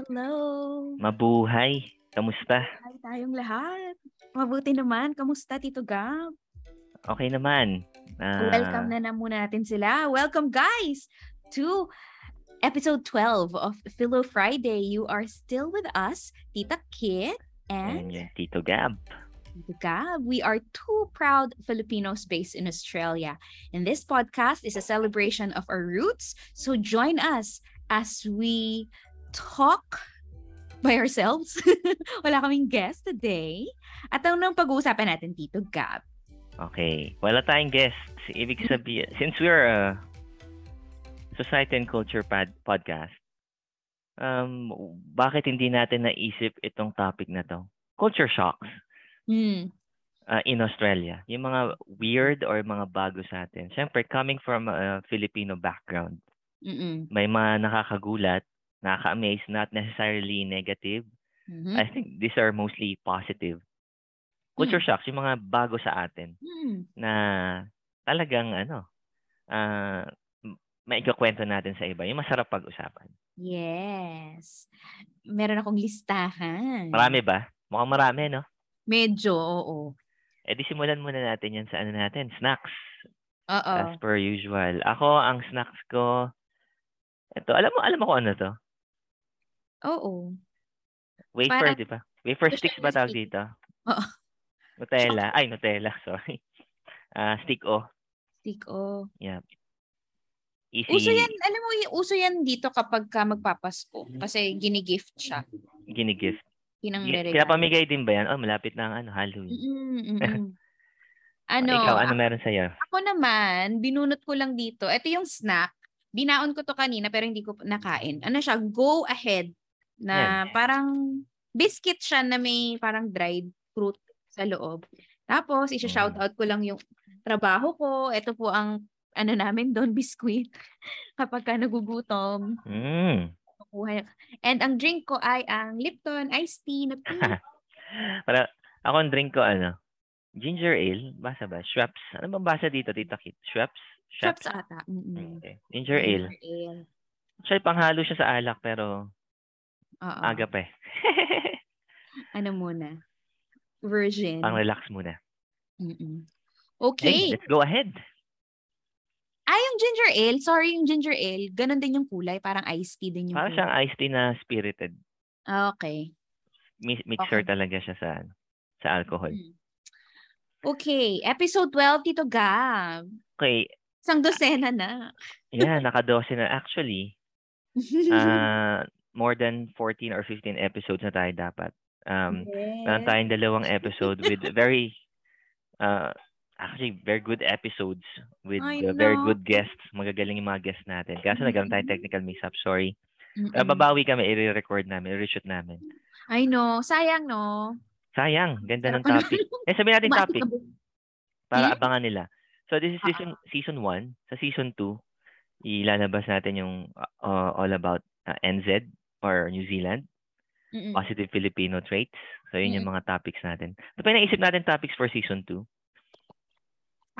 Hello. Mabuhay. Kamusta? Hi tayong lahat. Mabuti naman. Kamusta, Tito Gab? Okay naman. Uh, Welcome na na muna natin sila. Welcome, guys, to episode 12 of Philo Friday. You are still with us, Tita Kit and... and Tito Gab. Gab. We are two proud Filipinos based in Australia. And this podcast is a celebration of our roots. So join us as we talk by ourselves. Wala kaming guest today. At ang nang pag-uusapan natin, Tito Gab. Okay. Wala tayong guest. Ibig sabihin, since we're a society and culture pod- podcast, um, bakit hindi natin naisip itong topic na to? Culture shocks. Hmm. Uh, in Australia. Yung mga weird or mga bago sa atin. Siyempre, coming from a Filipino background, Mm-mm. may mga nakakagulat nakaka-amaze, not necessarily negative. Mm-hmm. I think these are mostly positive. Culture mm. shocks, yung mga bago sa atin mm. na talagang ano, uh, maikakwento natin sa iba. Yung masarap pag-usapan. Yes. Meron akong listahan. Marami ba? Mukhang marami, no? Medyo, oo. Eh di simulan muna natin yan sa ano natin, snacks. Oo. As per usual. Ako, ang snacks ko, ito, alam mo, alam mo kung ano to? Oo. Wafer, di ba? Wafer sticks ba tawag dito? Oo. Nutella. Ay, Nutella. Sorry. Uh, stick O. Stick O. Yeah. Easy. Uso yan, alam mo, uso yan dito kapag ka magpapasko. Kasi ginigift siya. Ginigift. Pinang Pinapamigay din ba yan? Oh, malapit na ang ano, Halloween. Mm-mm, ano? Ikaw, ano meron sa'yo? Ako naman, binunot ko lang dito. Ito yung snack. Binaon ko to kanina pero hindi ko nakain. Ano siya? Go ahead na yeah. parang biscuit siya na may parang dried fruit sa loob. Tapos, isa-shout mm. out ko lang yung trabaho ko. Ito po ang ano namin doon, biscuit. Kapag ka nagugutom. Mm. And ang drink ko ay ang Lipton iced tea na pink. Para, ako ang drink ko ano, ginger ale, basa ba? Schweppes. Ano bang basa dito, Tita Kit? Schweppes? Schweppes ata. Mm-hmm. Okay. Ginger, ginger ale. ale. Siya, panghalo siya sa alak, pero Oo. Aga pa eh. ano muna? Version. Pang relax muna. Mm-mm. Okay. Hey, let's go ahead. Ah, yung ginger ale. Sorry, yung ginger ale. Ganon din yung kulay. Parang iced tea din yung Parang kulay. siyang iced tea na spirited. Ah, okay. Mi- mixer okay. talaga siya sa sa alcohol. Hmm. Okay. Episode 12, Tito Gab. Okay. Isang dosena na. yeah, naka-12 na. Actually, uh, more than 14 or 15 episodes na tayo dapat. Um, yes. Meron tayong dalawang episode with very, uh, actually, very good episodes with uh, very good guests. Magagaling yung mga guests natin. Kaso mm-hmm. nagkaroon tayong technical mix-up. Sorry. Mm-hmm. Uh, babawi kami, i-record namin, i-reshoot namin. I know. Sayang, no? Sayang. Ganda ng topic. eh, sabihin natin topic. Para abangan nila. So, this is season uh-huh. season 1. Sa season 2, ilalabas natin yung uh, all about uh, NZ or New Zealand. Mm-mm. Positive Filipino traits. So, yun mm-hmm. yung mga topics natin. Ano pa naisip natin topics for season 2?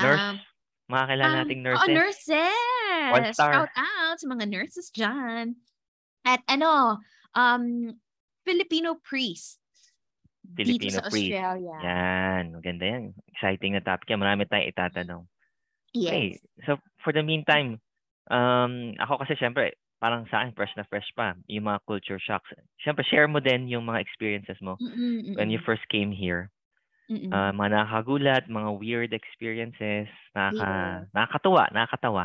Nurse? Um, mga kailangan um, nating nurses. Oh, nurses! One star. Shout out sa mga nurses dyan. At ano, um, Filipino priest. Filipino dito sa priest. Australia. Yan. Maganda yan. Exciting na topic yan. Marami tayong itatanong. Yes. Okay. So, for the meantime, um, ako kasi syempre, parang sa akin, fresh na fresh pa, yung mga culture shocks. Siyempre, share mo din yung mga experiences mo Mm-mm-mm. when you first came here. Mm-mm. Uh, mga nakakagulat, mga weird experiences, nakaka, yeah. nakakatuwa, nakakatawa.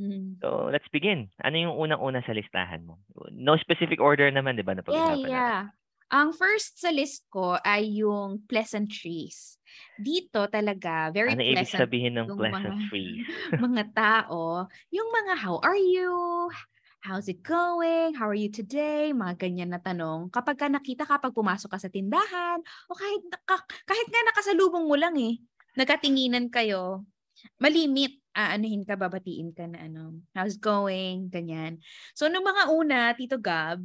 Mm. So, let's begin. Ano yung unang-una sa listahan mo? No specific order naman, di ba? Na yeah, yeah. Natin. Ang first sa list ko ay yung pleasantries. Dito talaga, very ano pleasant. Ano ibig sabihin ng pleasantries? Mga, mga tao, yung mga how are you? How's it going? How are you today? Mga ganyan na tanong. Kapag ka nakita kapag pumasok ka sa tindahan, o kahit, kahit nga nakasalubong mo lang eh, nagkatinginan kayo, malimit, aanuhin ka, babatiin ka na ano, how's going? Ganyan. So, nung mga una, Tito Gab,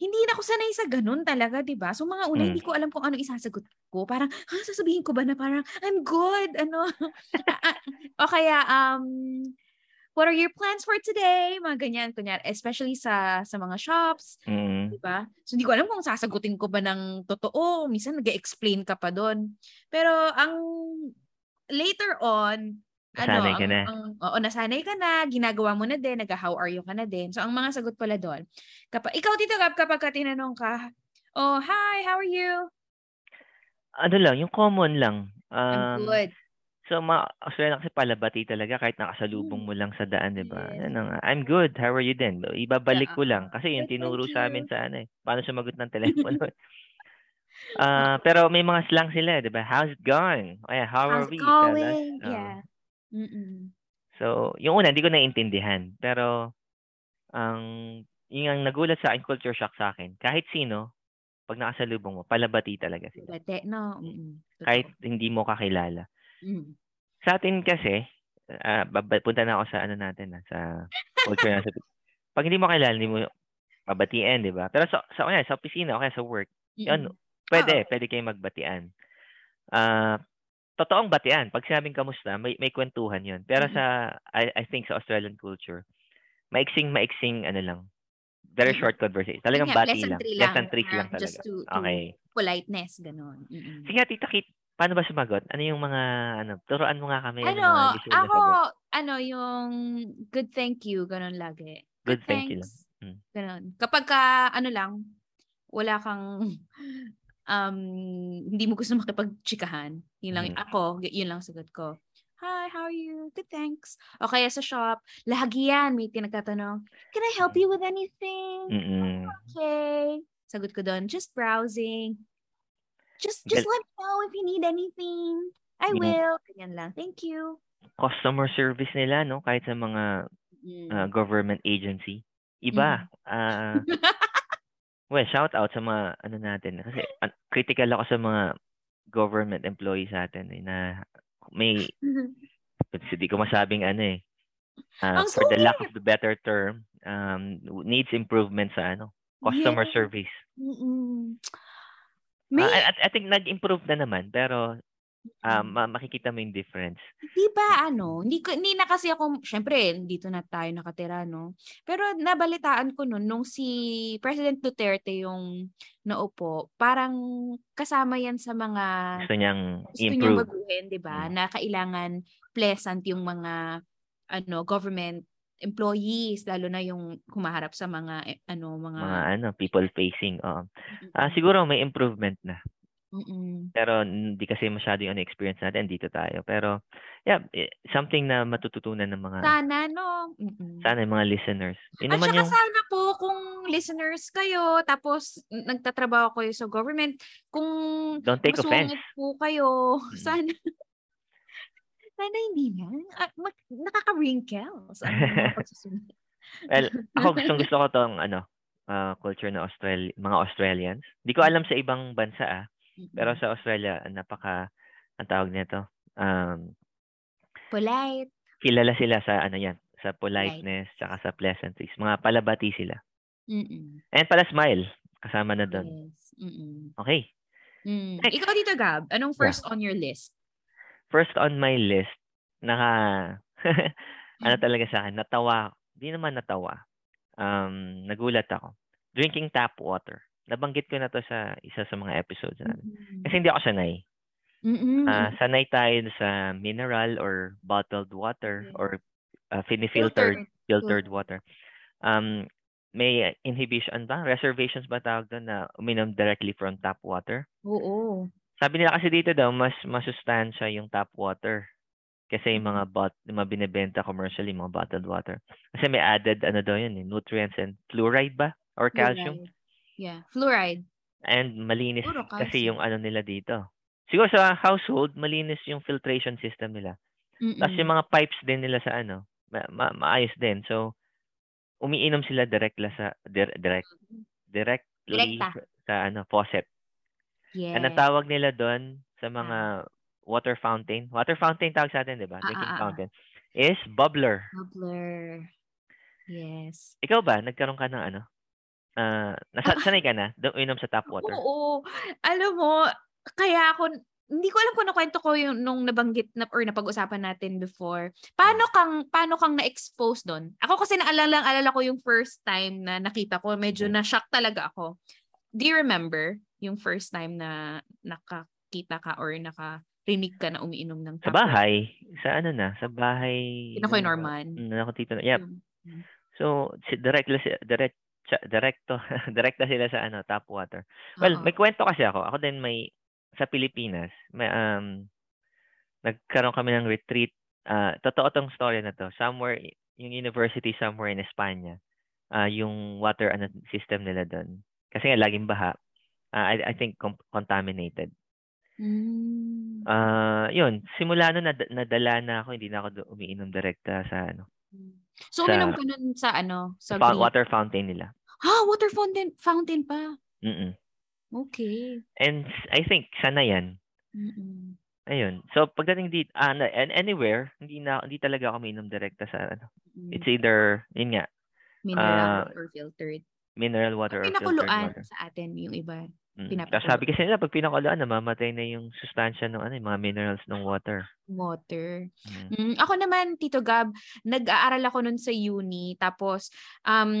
hindi na ako sanay sa ganun talaga, 'di ba? So mga una hmm. hindi ko alam kung ano isasagot ko. Parang, ha, sasabihin ko ba na parang I'm good, ano? o kaya um what are your plans for today? Mga ganyan, kunyari, especially sa sa mga shops, Mm. 'di ba? So hindi ko alam kung sasagutin ko ba ng totoo, minsan nag-explain ka pa doon. Pero ang later on, ano, Nasanay ka ang, na. ang, oo, nasanay ka na, ginagawa mo na din, nag-how are you ka na din. So ang mga sagot pala doon, kapag, ikaw Tito Gab, kapag ka tinanong ka, oh, hi, how are you? Ano lang, yung common lang. I'm Um, good. So, mga Australian kasi palabati talaga kahit nakasalubong mo lang sa daan, di ba? Yes. Ano nga, I'm good, how are you then? Ibabalik Yeah, ko lang. Kasi yung tinuro sa amin sa ano eh. Paano sumagot ng telepono. Ah, pero may mga slang sila, di ba? How's it going? O yeah, how How's are we? Going? Oo. Yeah. Mm-mm. So, yung una, hindi ko naiintindihan. Pero, ang, yung ang nagulat sa akin, culture shock sa akin, kahit sino, pag nakasalubong mo, palabati talaga sila. Bate, no? Mm-mm. Kahit hindi mo kakilala. Mm. Sa atin kasi, baba- punta na ako sa ano natin, ah, sa culture natin. Pag hindi mo kakilala, hindi mo babatiin, di ba? Pero sa, sa, kanya, sa opisina o kaya sa work, yun, Mm-mm. pwede, Oo. pwede kayo magbatian. Ah, totoong batian. Pag sinabing kamusta, may, may kwentuhan yun. Pero Mm-mm. sa, I, I think sa Australian culture, maiksing, maiksing, ano lang, very Mm-mm. short conversation. Talagang Yun nga, bati lang. pleasantry lang. Pleasantries lang ah, Just talaga. to, to Okay. politeness, ganun. Mm-mm. Sige Tita Kit, paano ba sumagot? Ano yung mga, ano, turuan mo nga kami. ano, mga ako, ano, yung good thank you, ganun lagi. Good thank you lang. thanks. Mm. Ganun. Kapag ka, ano lang, wala kang, um, hindi mo gusto makipag-chikahan. Yun lang, Mhm. ako, yun lang sagot ko. Hi, how are you? Good, thanks. O kaya sa shop, lagi yan, may tinagtatanong, can I help you with anything? Mm-mm. Okay. Sagot ko doon, just browsing. Just just Gal- let me know if you need anything. I Yung- will. Ganyan lang. Thank you. Customer service nila, no? Kahit sa mga Mm. uh, government agency. Iba. Ah, well, shout out sa mga ano natin. Kasi critical ako sa mga government employees natin eh, na may, hindi ko masabing ano eh. Ang for the lack of the better term, um, needs improvement sa ano, customer Yes. service. Mm-mm. May, I, I think nag-improve na naman, pero ah, Mm. ma- makikita mo yung difference. Di ba ano, hindi, ko, hindi na kasi ako, syempre, dito na tayo nakatira, no? Pero nabalitaan ko nun, nung si President Duterte yung naupo, parang kasama yan sa mga Gusto niyang gusto niyang improve. baguhin, di ba? Mm. Na kailangan pleasant yung mga ano government employees, lalo na yung humaharap sa mga eh, ano mga, Mga ano, people facing. Mm-mm. Ah, siguro may improvement na. Mm-mm. Pero hindi kasi masyado yung experience natin dito tayo. Pero yeah, eh, something na matututunan ng mga Sana no. Mm-mm. sana yung mga listeners. Yun At saka yung sana po kung listeners kayo tapos nagtatrabaho kayo sa government, kung don't take offense. po kayo, Mm. sana sana hindi na. Ah, mag- nakaka-wrinkles. Well, ako gustong gusto ko tong ano, ah, culture na Australia, mga Australians. Hindi ko alam sa ibang bansa ah, pero sa Australia napaka ang tawag nito. Um, polite. kilala sila sa ano yan, sa politeness, tsaka sa pleasantries. Mga palabati sila. Mm-mm. And pala smile, kasama na doon. Yes. Mm-mm. Okay. Mm. Next. Ikaw dito, Gab, anong first on your list? First on my list, naka ano talaga sa akin, natawa. Di naman natawa. Um, nagulat ako. Drinking tap water. Nabanggit ko na to sa isa sa mga episodes natin. Mm-mm. Kasi hindi ako sanay. Mm-mm. Ah, sanay tayo sa mineral or bottled water or uh, filtered Filtered. filtered water. Um, may inhibition ba? Reservations ba tawag doon na uminom directly from tap water? Oo. Sabi nila kasi dito daw, mas masustansya yung tap water. Kasi yung mga bot, yung mga binibenta commercially, mga bottled water. Kasi may added, ano daw yun, eh, nutrients and fluoride ba? Or calcium? Fluoride. Yeah, fluoride. And malinis kasi yung ano nila dito. Siguro sa household, malinis yung filtration system nila. Tapos Mm-mm. yung mga pipes din nila sa ano, ma- ma- maayos din. So, umiinom sila direct la sa dir- direct directly Direkta. sa ano faucet. Yes. Ang tawag nila doon sa mga water fountain. Water fountain tawag sa atin, 'di ba? Ah, Drinking ah, ah. fountain is bubbler. Bubbler. Yes. Ikaw ba nagkaroon ka ng ano? Ah, nasa sanay ka na doon uminom sa tap water? Oo. Alam mo, kaya ako hindi ko alam kung nakwento ko yung nung nabanggit na or napag-usapan natin before. Paano hmm. kang paano kang na-expose doon? Ako kasi naalala alala ko yung first time na nakita ko, medyo hmm. na-shock talaga ako. Do you remember yung first time na nakakita ka or nakarinig ka na umiinom ng Sa bahay, sa ano na, sa bahay. Kina Kuya Norman. Nako tito. Yep. Hmm. So, si direct direct direkto direkta sila sa ano, tap water. Well, uh-huh. may kwento kasi ako. Ako din may sa Pilipinas, may um nagkaroon kami ng retreat. Uh, totoo tong story na to. Somewhere yung university somewhere in Espanya. Uh, yung water ano, system nila doon. Kasi nga laging baha. Uh, I, I think com- contaminated. Mm. Uh, yun, simula noon nad- nadala na ako, hindi na ako umiinom direkta sa ano. So uminom ka nun sa ano, sa fa- water fountain nila. Ha, water fountain fountain pa. Mm. Okay. And I think sana 'yan. Mm. Ayun. So pagdating dito uh, and anywhere, hindi na hindi talaga ako minom direkta sa ano. Mm. It's either yun nga mineral uh, or filtered. Mineral water or filtered water. sa atin yung iba. Mm. Sabi kasi nila pag pinakuluan namamatay na yung sustansya ng ano, yung mga minerals ng water. Water. Mm. Mm, ako naman Tito Gab, nag-aaral ako nun sa uni tapos um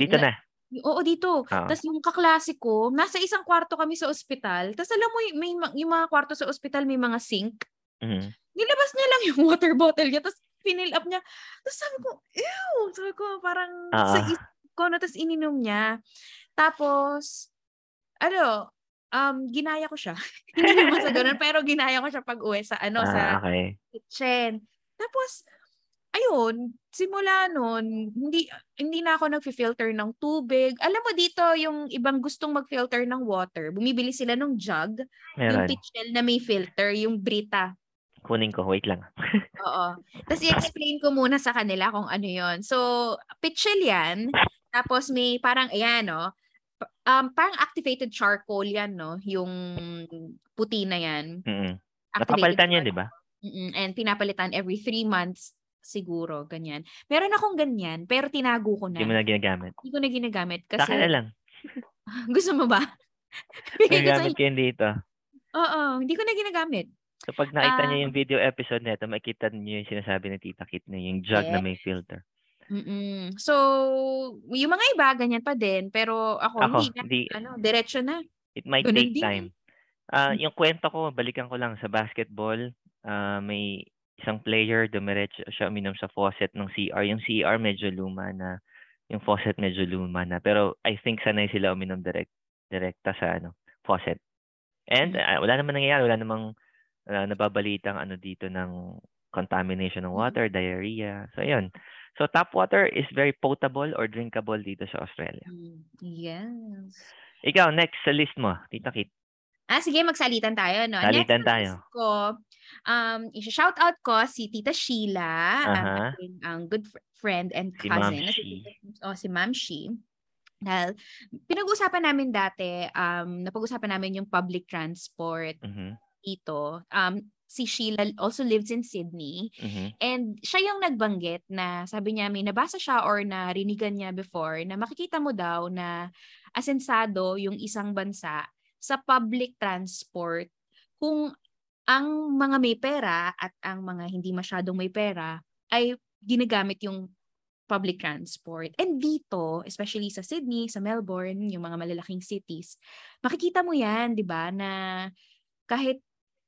Dito na. Oo, dito. Ah. Tapos yung kaklase ko, nasa isang kwarto kami sa ospital. Tapos alam mo, may, yung mga kwarto sa ospital may mga sink. Mm-hmm. Nilabas niya lang yung water bottle niya. Tapos pinill up niya. Tapos sabi ko, ew! Sabi ko, parang ah. sa isip ko na. Tapos ininom niya. Tapos, ano, um, ginaya ko siya. Hindi naman sa ganun, pero ginaya ko siya pag uwi sa, ano, ah, sa okay. kitchen. Tapos, ayun, simula noon, hindi hindi na ako nagfi-filter ng tubig. Alam mo dito, yung ibang gustong mag-filter ng water, bumibili sila ng jug, Meron. yung pitchel na may filter, yung Brita. Kunin ko, wait lang. Oo. Tapos i-explain ko muna sa kanila kung ano yon. So, pitchel yan. Tapos may parang, ayan, no? Um, parang activated charcoal yan, no? Yung puti na yan. Mm-hmm. Napapalitan yan, di ba? Mm-mm. And pinapalitan every three months siguro, ganyan. Meron akong ganyan, pero tinago ko na. Hindi mo na ginagamit? Hindi ko na ginagamit. Kasi... Sa na lang. gusto mo ba? Ginagamit ko yun dito. Oo, hindi ko na ginagamit. So pag nakita uh, niyo yung video episode nito, makita niyo yung sinasabi ni Tita Kit na yung jug yeah. na may filter. Mm-mm. So, yung mga iba, ganyan pa din. Pero ako, ako hindi, hindi, ano, diretso na. It might Ganun take din. time. Uh, yung kwento ko, balikan ko lang sa basketball. Uh, may isang player, dumiretso siya uminom sa faucet ng CR. Yung CR medyo luma na. Yung faucet medyo luma na. Pero I think sanay sila uminom direct, direkta sa ano, faucet. And uh, wala naman nangyayari. Wala namang uh, nababalitang ano dito ng contamination ng water, diarrhea. So, yun. So, tap water is very potable or drinkable dito sa Australia. Mm, yes. Ikaw, next sa list mo, Tita Kit. Ah, sige, magsalitan tayo. No? Salitan Next tayo. Ko, um, i-shout out ko si Tita Sheila, uh-huh. ang, ang good friend and cousin. Si Ma'am oh, si Ma'am She. Dahil pinag-usapan namin dati, um, napag-usapan namin yung public transport uh-huh. dito. Um, si Sheila also lives in Sydney. Uh-huh. And siya yung nagbanggit na sabi niya may nabasa siya or narinigan niya before na makikita mo daw na asensado yung isang bansa sa public transport kung ang mga may pera at ang mga hindi masyadong may pera ay ginagamit yung public transport. And dito, especially sa Sydney, sa Melbourne, yung mga malalaking cities, makikita mo yan, di ba, na kahit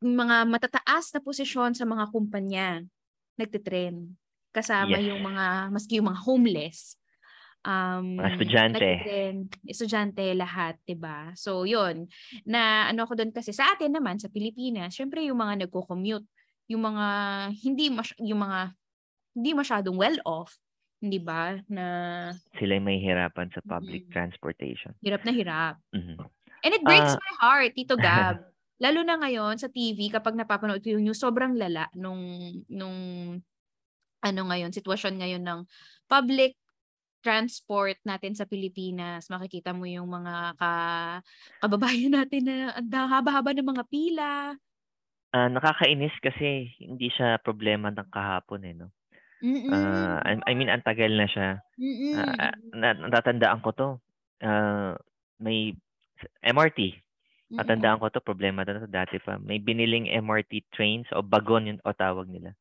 mga matataas na posisyon sa mga kumpanya, nagtitrend. Kasama yes. yung mga, maski yung mga homeless, um mga estudyante estudyante lahat 'di ba so yun na ano ako doon kasi sa atin naman sa Pilipinas syempre yung mga nagko-commute yung mga hindi mas, yung mga hindi masyadong well off hindi ba na sila may hirapan sa public mm-hmm. transportation hirap na hirap mm-hmm. and it breaks uh, my heart Tito Gab lalo na ngayon sa TV kapag napapanood ko yung news sobrang lala nung nung ano ngayon sitwasyon ngayon ng public transport natin sa Pilipinas, makikita mo yung mga ka, kababayan natin na ang haba-haba ng mga pila. Uh, nakakainis kasi hindi siya problema ng kahapon eh, no? Uh, I, I mean, ang tagal na siya. Uh, natatandaan ko to. Uh, may MRT. Natandaan ko to, problema na to dati pa. May biniling MRT trains o bagon yun o tawag nila.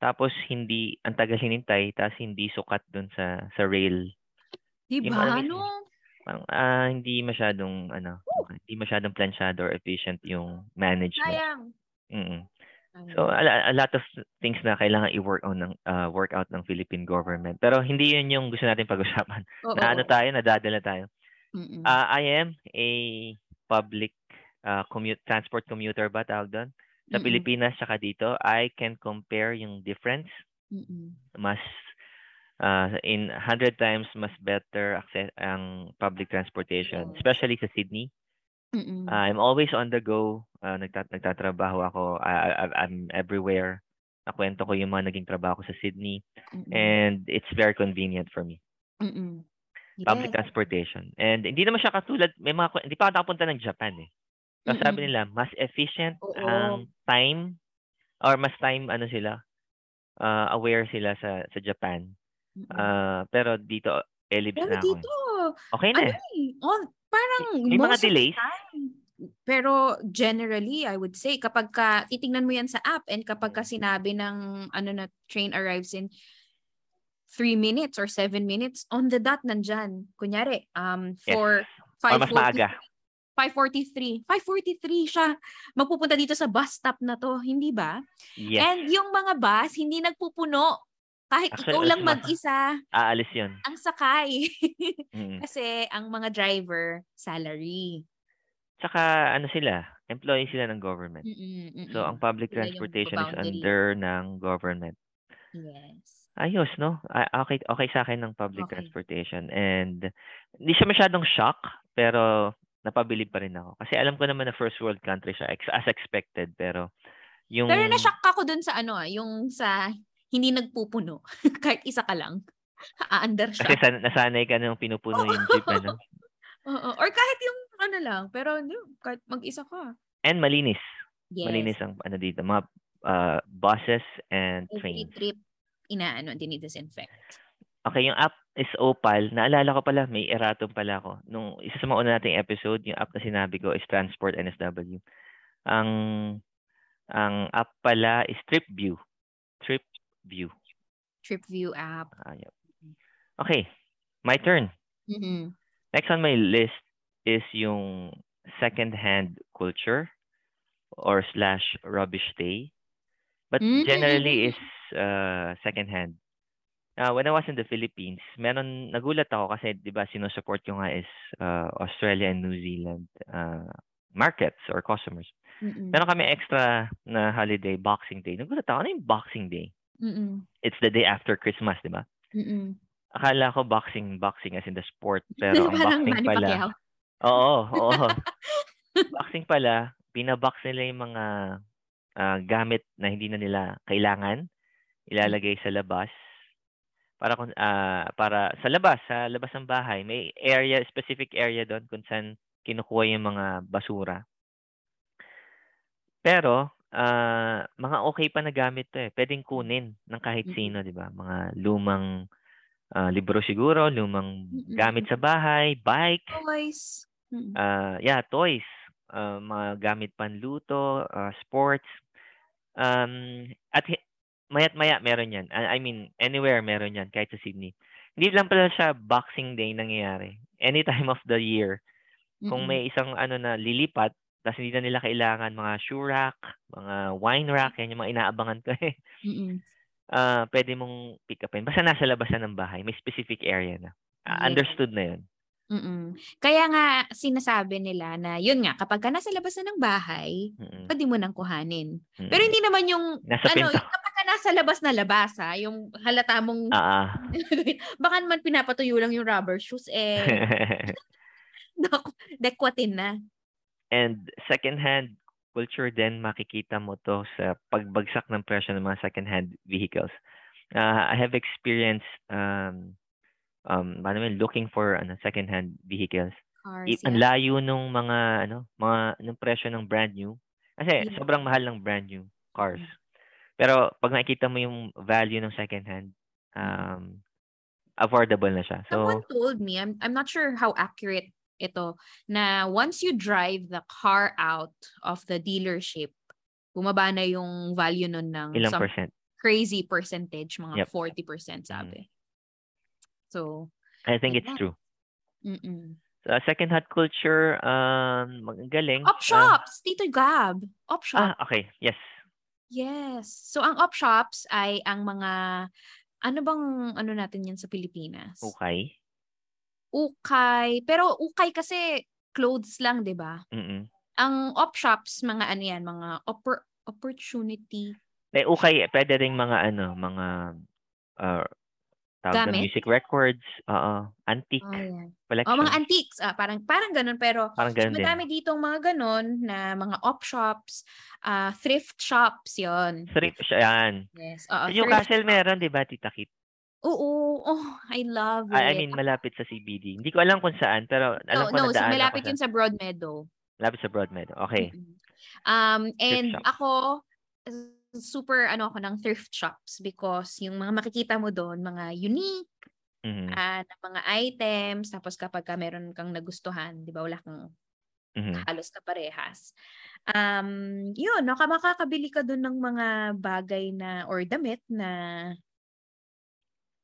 Tapos hindi, ang tagal hinintay, tapos hindi sukat dun sa sa rail. Di ba? Ano? Parang, uh, hindi masyadong, ano, Woo! hindi masyadong plansyado or efficient yung management. Sayang. Mm-mm. So a, a lot of things na kailangan i-work on ng uh, work out ng Philippine government. Pero hindi 'yun yung gusto natin pag-usapan. Oo, na ano tayo, nadadala tayo. Uh, I am a public uh, commute transport commuter ba tawag doon? Sa Mm-mm. Pilipinas saka dito, I can compare yung difference. Mm-mm. Mas uh, in 100 times mas better access ang public transportation, yes. especially sa Sydney. Mm. Uh, I'm always on the go. Uh, nagtat nagtatrabaho ako. I, I, I'm everywhere. Nakwento ko yung mga naging trabaho ko sa Sydney. Mm-mm. And it's very convenient for me. Mm-mm. Yes. Public transportation. And hindi naman siya katulad, may mga, hindi pa ako nakapunta ng Japan eh. So sabi nila, mas efficient Oo. ang time or mas time ano sila, uh, aware sila sa sa Japan. Uh, pero dito, ellipse pero na ako. dito, eh. Okay na ano eh. On, Parang May mga delays. Pero generally, I would say, kapag ka, titingnan mo yan sa app and kapag ka sinabi ng ano na train arrives in 3 minutes or 7 minutes, on the dot nandyan. Kunyari, um, for yes. 5 mas maaga. 543. 543 siya. Magpupunta dito sa bus stop na to, hindi ba? Yes. And yung mga bus, hindi nagpupuno. Kahit Actually, ikaw lang mag-isa. Aalis yun. Ang sakay. mm. Kasi ang mga driver, salary. Tsaka ano sila, employee sila ng government. Mm-mm, mm-mm. So ang public transportation is under ng government. Yes. Ayos, no? Okay, okay sa akin ng public okay. transportation. And hindi siya masyadong shock, pero napabilib pa rin ako. Kasi alam ko naman na first world country siya, as expected. Pero yung... Pero na-shock ako dun sa ano ah, yung sa hindi nagpupuno. Kahit isa ka lang. Aandar siya. Kasi san- nasanay ka nung pinupuno yung jeep, ano? Oo. Or kahit yung ano lang, pero hindi, kahit mag-isa ka. And malinis. Yes. Malinis ang ano dito, mga uh, buses and Every trains. trip, inaano, dinidisinfect. Okay, yung app is Opal. Naalala ko pala, may erratum pala ako. Nung isa sa mga una nating episode, yung app na sinabi ko is Transport NSW. Ang ang app pala is Trip View. Trip View. Trip View app. Ah, yep. Okay, my turn. Mm-hmm. Next on my list is yung second-hand culture or slash rubbish day. But mm-hmm. generally is uh, second-hand. Uh, when I was in the Philippines, meron, nagulat ako kasi, di ba, sinusupport ko nga is uh, Australia and New Zealand uh, markets or customers. Mm-mm. Meron kami extra na holiday, Boxing Day. Nagulat ako, ano yung Boxing Day? Mm-mm. It's the day after Christmas, di ba? Mm-mm. Akala ko boxing, boxing as in the sport. Pero ang boxing pala... Oo, oo. boxing pala, pinabox nila yung mga uh, gamit na hindi na nila kailangan. Ilalagay sa labas. Para uh, para sa labas, sa labas ng bahay, may area, specific area doon kung saan kinukuha yung mga basura. Pero uh, mga okay pa na gamit 'to, eh. Puwedeng mm. kunin ng kahit sino, 'di ba? Mga lumang, ah, libro siguro, lumang gamit sa bahay, bike. Toys. Ah, yeah, toys. Ah, mga gamit panluto, ah, sports. Um, at hi maya't-maya meron 'yan. I mean, anywhere meron 'yan kahit sa Sydney. Hindi lang pala siya Boxing Day nangyayari, any time of the year. Kung may isang ano na lilipat tapos hindi na nila kailangan mga shoe rack, mga wine rack, yan yung mga inaabangan ko eh. Mm. Uh, pwede mong pick upin. Basta nasa labas na ng bahay, may specific area na. Uh, understood na yun. Mm. Kaya nga sinasabi nila na yun nga kapag ka nasa labas na ng bahay, Mm-mm. pwede mo nang kuhanin. Mm-mm. Pero hindi naman yung nasa ano, pinto. kapag ka nasa labas na labas ha, yung halata mong uh baka naman pinapatuyo lang yung rubber shoes eh. Dekwatin na. And second-hand culture din makikita mo to sa pagbagsak ng presyo ng mga second-hand vehicles. Uh, I have experienced um um paano looking for ano second-hand vehicles. Cars, I, ang layo nung mga ano mga ng presyo ng brand new. Kasi yeah. sobrang mahal ng brand new cars. Mm-hmm. Pero pag nakikita mo yung value ng second-hand, mm-hmm. um affordable na siya. So Someone told me, I'm I'm not sure how accurate ito na once you drive the car out of the dealership, bumaba na yung value nun ng Ilang percent? crazy percentage, mga Yep. 40% sabi. So, I think it's Yeah. true. mm Sa second hand culture, um, magaling. Op shops, Tito Gab. Op shop. Ah, okay. Yes. Yes. So ang op shops ay ang mga ano bang ano natin yan sa Pilipinas? Okay. Ukay. Pero ukay kasi clothes lang, 'di ba? Mm-mm. Ang op shops mga ano yan, mga oppor- opportunity. Eh, okay, pwede ring mga ano, mga uh, tawag Gamit? music records, oo, antique Oh, yan. collection. Oh, mga antiques. Ah, parang parang ganun pero Parang ganun din. madami ditong mga ganun na mga op shops, ah thrift shops 'yon. Thrift yan. Yes. Oo, Yung castle meron, di ba, Tita Kit? Oo. Oh, I love it. I, mean, malapit sa CBD. Hindi ko alam kung saan, pero alam no, ko no, na daan malapit ako yun sa, Broadmeadow. malapit sa Broadmeadow. Okay. Um, and shop. ako, super ano ako ng thrift shops because yung mga makikita mo doon, mga unique Mhm. ah, na mga items, tapos kapag ka meron kang nagustuhan, di ba, wala kang Mhm. halos kaparehas. Um, yun, no, makakabili ka doon ng mga bagay na, or damit na,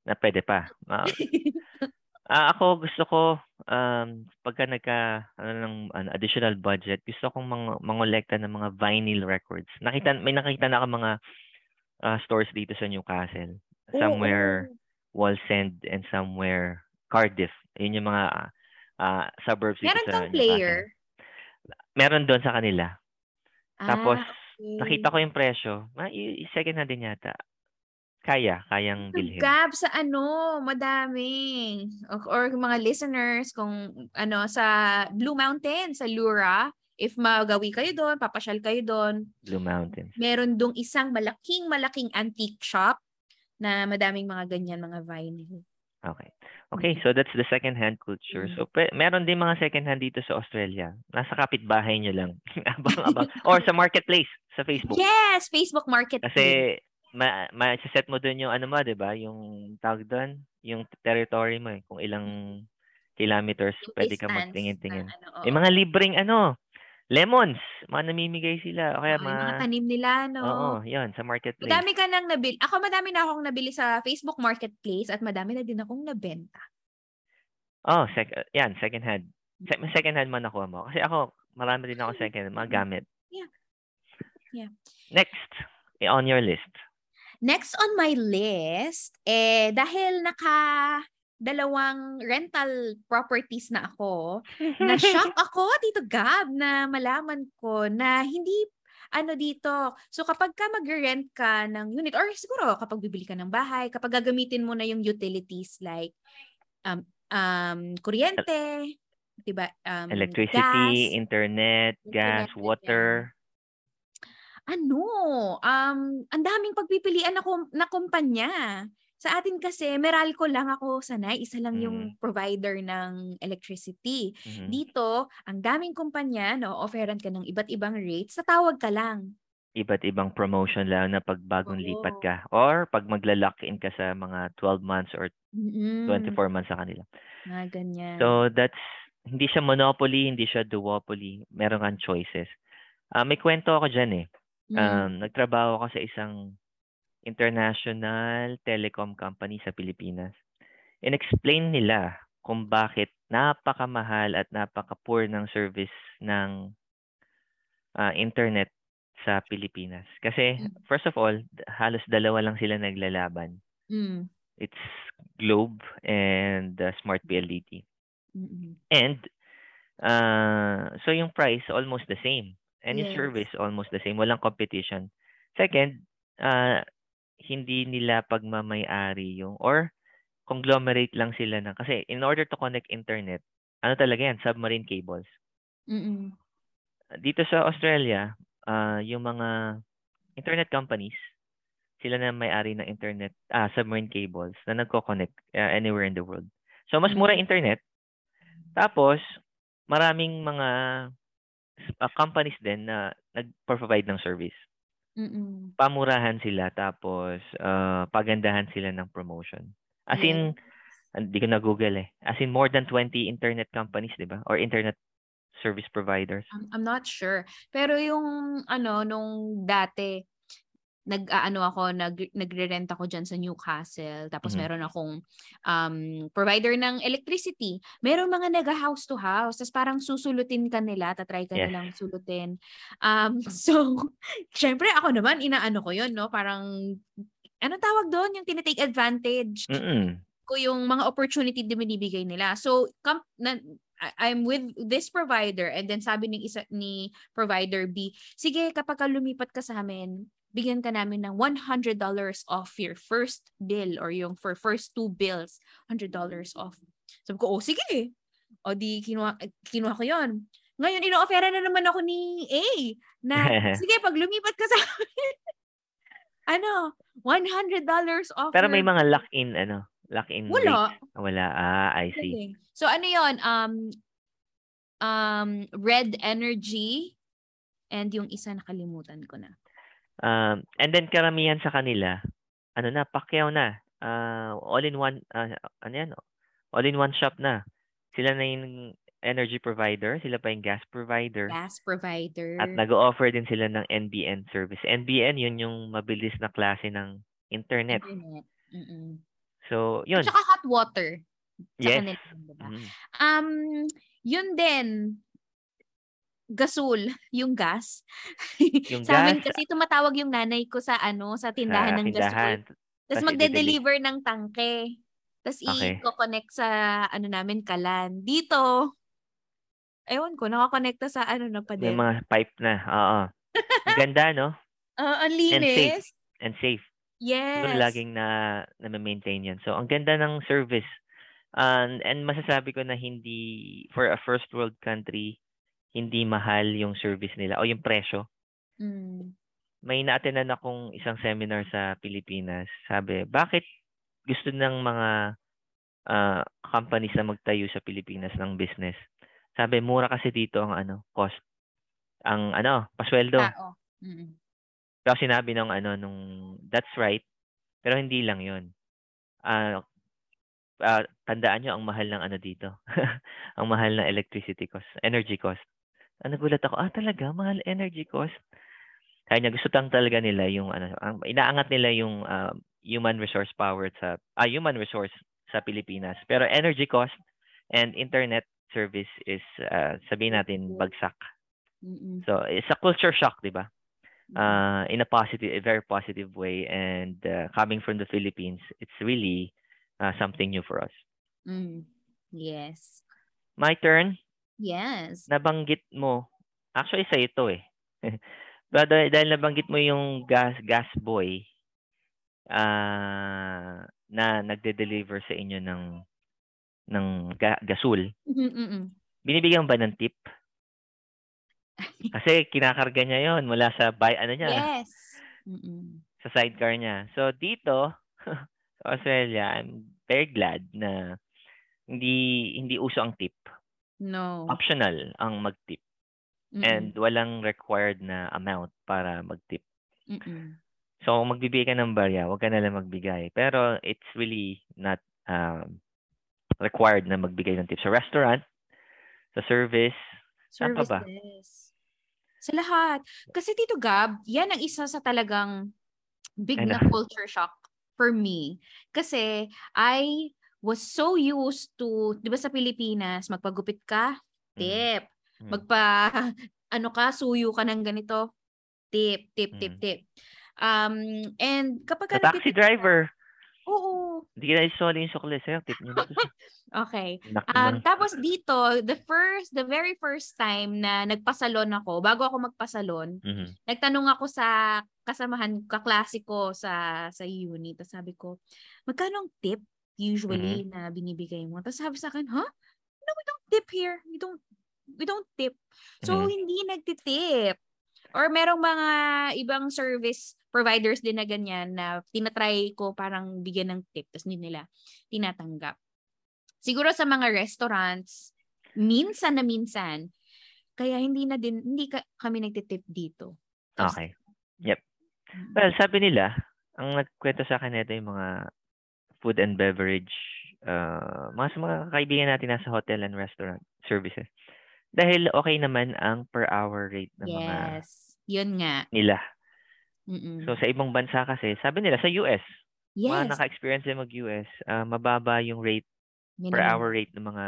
Na pwede pa. Ah, ah, ako gusto ko um pagka nagka ano ng ano, additional budget, gusto kong mang mangolekta ng mga vinyl records. Nakita may nakita na ako mga ah, stores dito sa Newcastle. Somewhere Wallsend and somewhere Cardiff. Yun yung mga ah, ah, suburbs dito meron sa kang Newcastle. player. Meron doon sa kanila. Tapos Ah, okay. nakita ko yung presyo. Ma, i- i- second hand din yata. Kaya, kayang bilhin. Gab sa ano, madami. Or, or mga listeners, kung ano, sa Blue Mountain, sa Lura, if magawi kayo doon, papasyal kayo doon, Blue Mountains. meron dong isang malaking, malaking antique shop na madaming mga ganyan, mga vinyl. Okay. Okay, so that's the second-hand culture. Mm. So, pe- meron din mga second-hand dito sa Australia. Nasa kapitbahay nyo lang. Abang-abang. Or sa marketplace, sa Facebook. Yes! Facebook Marketplace. Kasi, ma, ma set mo doon yung ano mo, di ba? Yung tawag doon, yung territory mo eh. Kung ilang kilometers Yung pwede ka magtingin-tingin. na ano. Yung mga libreng ano, lemons. Mga namimigay sila. O kaya yung mga mga... tanim nila, no? Oo, yun, sa marketplace. Madami ka nang nabili. Ako madami na akong nabili sa Facebook Marketplace at madami na din akong nabenta. Oh, sec- yan, second hand. Se- second hand man nakuha mo. Kasi ako, marami din ako second hand, mga gamit. Yeah. Yeah. Next, on your list. Next on my list, eh, dahil naka dalawang rental properties na ako, na-shock ako, Tito Gab, na malaman ko na hindi ano dito. So kapag ka mag-rent ka ng unit, or siguro kapag bibili ka ng bahay, kapag gagamitin mo na yung utilities like um, um, kuryente, diba? Um, Electricity, gas, internet, Internet, gas, water. Ano, um, ang daming pagpipilian na, kum- na kumpanya. Sa atin kasi, Meralco lang ako sanay. Isa lang yung provider ng electricity. Mhm. Dito, ang daming kumpanya, no, offeran ka ng iba't ibang rates, sa tawag ka lang. Iba't ibang promotion lang na pag bagong lipat Oo. ka. Or pag magla-lock in ka sa mga 12 months or Mm-mm. 24 months sa kanila. Mga ganyan. So that's, hindi siya monopoly, hindi siya duopoly. Meron kang choices. Ah, may kwento ako dyan eh. Mm. Um, nagtrabaho ako sa isang international telecom company sa Pilipinas. In-explain nila kung bakit napakamahal at napaka-poor ng service ng ah, internet sa Pilipinas. Kasi, Mm. first of all, halos dalawa lang sila naglalaban. Mm. It's Globe and uh, Smart PLDT. Mm-mm. And, uh, so yung price, almost the same. Yung Yes. service, almost the same. Walang competition. Second, uh, hindi nila pagmamayari yung, or conglomerate lang sila ng, kasi in order to connect internet, ano talaga yan, submarine cables. Mm-mm. Dito sa Australia, ah yung mga internet companies, sila na may-ari ng internet, ah, submarine cables na nagko-connect ah, anywhere in the world. So, mas mura internet. Tapos, maraming mga ah, companies din na nag-provide ng service. Mm-mm. Pamurahan sila, tapos ah, pagandahan sila ng promotion. As in, Hindi ko na-google eh. As in more than 20 internet companies, di ba? Or internet service providers. I'm, I'm not sure. Pero yung ano, nung dati, nag-ano ako, nag, nagre-rent ako dyan sa Newcastle. Tapos mm-hmm. meron akong um, provider ng electricity. Meron mga nag-house to house. Tapos parang susulutin ka nila, tatry ka yes. nilang sulutin. Um, so, syempre ako naman, inaano ko yun, no? Parang, ano tawag doon? Yung tinitake advantage. Mm-mm. ko yung mga opportunity din binibigay nila. So, com- na, I'm with this provider and then sabi ng isa ni provider B, sige kapag ka lumipat ka sa amin, bigyan ka namin ng $100 off your first bill or yung for first two bills, $100 off. Sabi ko, oh, sige. O di, kinuha, kinuha ko yon Ngayon, ino-offera na naman ako ni A na, sige, pag lumipat ka sa amin, ano, $100 off. Pero may mga lock-in, ano, lock-in Wala. Rate. Wala. Ah, I see. Okay. So, ano yon um, um, Red Energy, and yung isa nakalimutan ko na. Um, and then karamihan sa kanila, ano na, pakyaw na. Uh, all in one, uh, ano yan? All in one shop na. Sila na yung energy provider, sila pa yung gas provider. Gas provider. At nag-offer din sila ng NBN service. NBN, yun yung mabilis na klase ng internet. Internet. Mm-mm. So, yun. At saka hot water. Sa yes. Kanila, diba? mm. Um, yun din, gasol, yung gas. Yung sa gas. amin kasi tumatawag yung nanay ko sa ano, sa tindahan sa ng tindahan. gasol. Tapos magde-deliver ng tangke. Tapos okay. i-connect sa ano namin kalan. Dito, ewan ko, nakakonekta sa ano na pa din. May mga pipe na. Oo. Ganda, no? Uh, ang linis. And safe. And safe. Yes. Doon laging na, na-maintain yan. So, ang ganda ng service. And, and masasabi ko na hindi, for a first world country, hindi mahal yung service nila o yung presyo. Mm. May naatenan akong isang seminar sa Pilipinas. Sabi, bakit gusto ng mga uh, companies na magtayo sa Pilipinas ng business? Sabi, mura kasi dito ang ano, cost. Ang ano, pasweldo. Ah, oh. mm-hmm. Pero sinabi nung ano, nung, that's right. Pero hindi lang yun. Uh, uh, tandaan nyo ang mahal ng ano dito. ang mahal ng electricity cost, energy cost. Ah, nagulat ako, ah talaga, mahal energy cost. Kaya niya gusto lang talaga nila yung ano, ang, inaangat nila yung uh, human resource power sa ah, human resource sa Pilipinas. Pero energy cost and internet service is uh, sabihin natin bagsak. Mm-mm. So it's a culture shock, 'di ba? Uh, in a positive, a very positive way, and uh, coming from the Philippines, it's really uh, something new for us. Mm. Yes. My turn. Yes. Nabanggit mo, actually sa ito eh. But dahil nabanggit mo yung gas gas boy uh, na nagde-deliver sa inyo ng ng ga- gasol. Mm-mm. Binibigyan ba ng tip? Kasi kinakarga niya 'yon mula sa buy ano niya. Yes. Mm-mm. Sa sidecar niya. So dito sa Australia, I'm very glad na hindi hindi uso ang tip. No. Optional ang mag-tip. Mm-mm. And walang required na amount para mag-tip. Mm-mm. So, kung magbibigay ka ng barya, huwag ka na lang magbigay. Pero, it's really not um, required na magbigay ng tip. Sa restaurant, sa service, saan pa ba? Sa lahat. Kasi Tito Gab, yan ang isa sa talagang big na culture shock for me. Kasi I was so used to, di ba sa Pilipinas, magpagupit ka, mm. tip. Mm. Magpa, ano ka, suyo ka ng ganito, tip, tip, tip, mm. tip. Um, and kapag ka taxi driver. Oo. Hindi na isoli yung sukli sa'yo. Tip niyo okay. Um, tapos dito, the first, the very first time na nagpasalon ako, bago ako magpasalon, mm-hmm. nagtanong ako sa kasamahan, kaklase ko sa, sa uni. Tapos sabi ko, magkano ang tip? Usually mm-hmm. na binibigay mo. Tapos sabi sa akin, huh? No, we don't tip here. We don't we don't tip. So mm-hmm. hindi nagtitip. Or merong mga ibang service providers din na ganyan na tinatry ko parang bigyan ng tip tapos hindi nila tinatanggap. Siguro sa mga restaurants, minsan na minsan, kaya hindi na din, hindi ka, kami nagtitip dito. Tapos, okay. Yep. Well, sabi nila, ang nagkwento sa akin ito yung mga food and beverage uh, mga sa mga kaibigan natin nasa hotel and restaurant services. Dahil okay naman ang per hour rate ng mga Yes. Yun nga. nila. Mm-mm. So sa ibang bansa kasi, sabi nila sa US, mga yes. naka-experience din mag-US, ah, mababa yung rate per Minimum. hour rate ng mga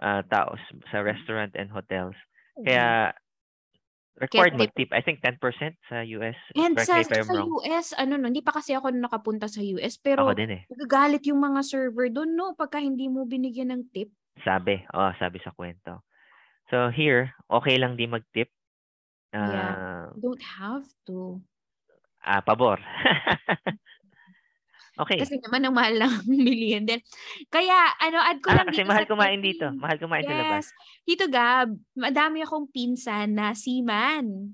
ah, tao sa restaurant and hotels. Kaya required tip- mag-tip. I think 10% sa US. And sa, sa. US, ano no, hindi pa kasi ako nakapunta sa US, pero Ako din eh. nagagalit yung mga server doon, no? Pagka hindi mo binigyan ng tip. Sabi. Oh, sabi sa kwento. So here, okay lang di mag-tip. Ah, You don't have to. ah, pabor. okay. Kasi naman ang mahal ng million din. Kaya, ano, add ko Ah, lang kasi dito mahal kumain dito. Mahal kumain sa labas. Yes. Tito Gab, madami akong pinsan na seaman.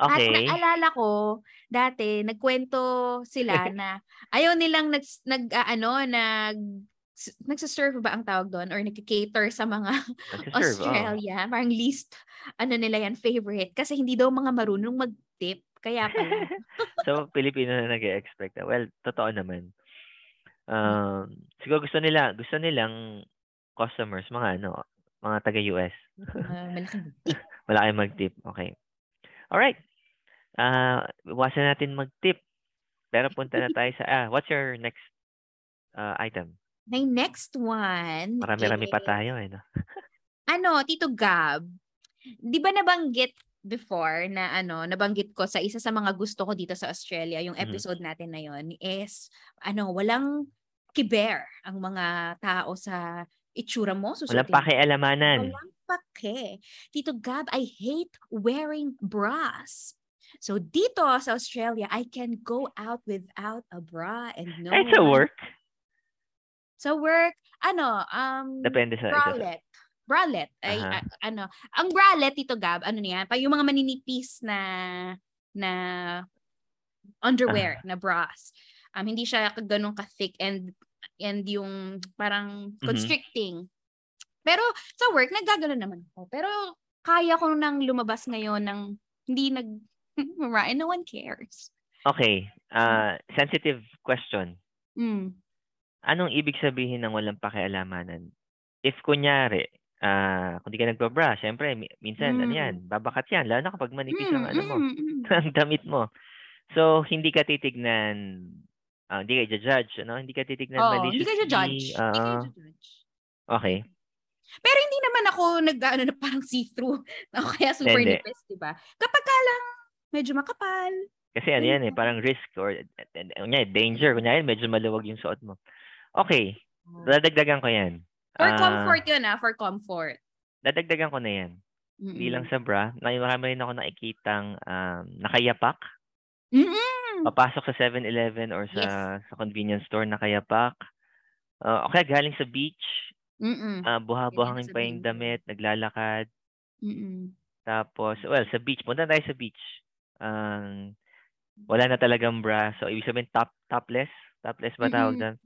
At Okay. naalala ko, dati, nagkwento sila na ayaw nilang nag, nag ah, ano, nag, nagsaserve ba ang tawag doon? Or nagka-cater sa mga Nagsiserve. oh. Australia. Parang least, ano nila yan, favorite. Kasi hindi daw mga marunong mag-tip. Kaya pala. so, Pilipino na nag-expect. Well, totoo naman. Um, siguro gusto nila, gusto nilang customers, mga ano, mga taga-US. uh, malaking tip. Wala kayong mag-tip. Okay. Alright. Ah, iwasan natin mag-tip. Pero punta na tayo sa, ah, what's your next uh, item? My next one Marami-rami pa is- tayo eh, no? ano, Tito Gab, di ba nabanggit before na ano, nabanggit ko sa isa sa mga gusto ko dito sa Australia, yung Mhm. episode natin na yon is, ano, walang kiber ang mga tao sa itsura mo. Walang susuotin mo. pakialamanan. Walang pake. Tito Gab, I hate wearing bras. So dito sa Australia, I can go out without a bra and no Kahit sa work, Sa work, ano, um, depende sa... bralette. Bralette. Ay, Aha. a- ano, ang bralette, Tito Gab, ano niya, pa yung mga maninipis na na underwear, na bras. Um, hindi siya ganun ka-thick and and yung parang Mhm. constricting. Pero sa work, naggagano naman ako. Pero kaya ko nang lumabas ngayon ng hindi nag and no one cares. Okay. Uh, sensitive question. Mm. Anong ibig sabihin ng walang pakialamanan? If kunyari, ah kung di ka nagbabra, syempre, mi- minsan, ano Mm. yan, babakat yan. Lalo na kapag manipis ang Mm, ano mo, mm, mm. ang damit mo. So, hindi ka titignan, ah, hindi ka judge ano? Hindi ka titignan Oo, hindi ka maliciously. judge. Hindi ka judge. okay. Pero hindi naman ako nag ano na parang see-through o kaya super Hindi. nipis, di ba? Kapag ka lang medyo makapal. Kasi ano yan eh, parang risk or, kunyari, danger. Kunyari, medyo maluwag yung suot mo. Okay. Dadagdagan ko yan. For Ah, comfort yun ah, for comfort. Dadagdagan ko na yan. Hindi lang sa bra. May marami rin ako nakikitang um, nakayapak. Mm-mm. Papasok sa 7-Eleven or sa sa convenience store nakayapak. Uh, okay, galing sa beach. Mm-mm. Uh, buha-buhangin pa yung damit, naglalakad. Mm-mm. Tapos, well, sa beach. Punta tayo sa beach. Um, wala na talagang bra. So, ibig sabihin, top, topless. Topless ba tawag Mm-mm. doon?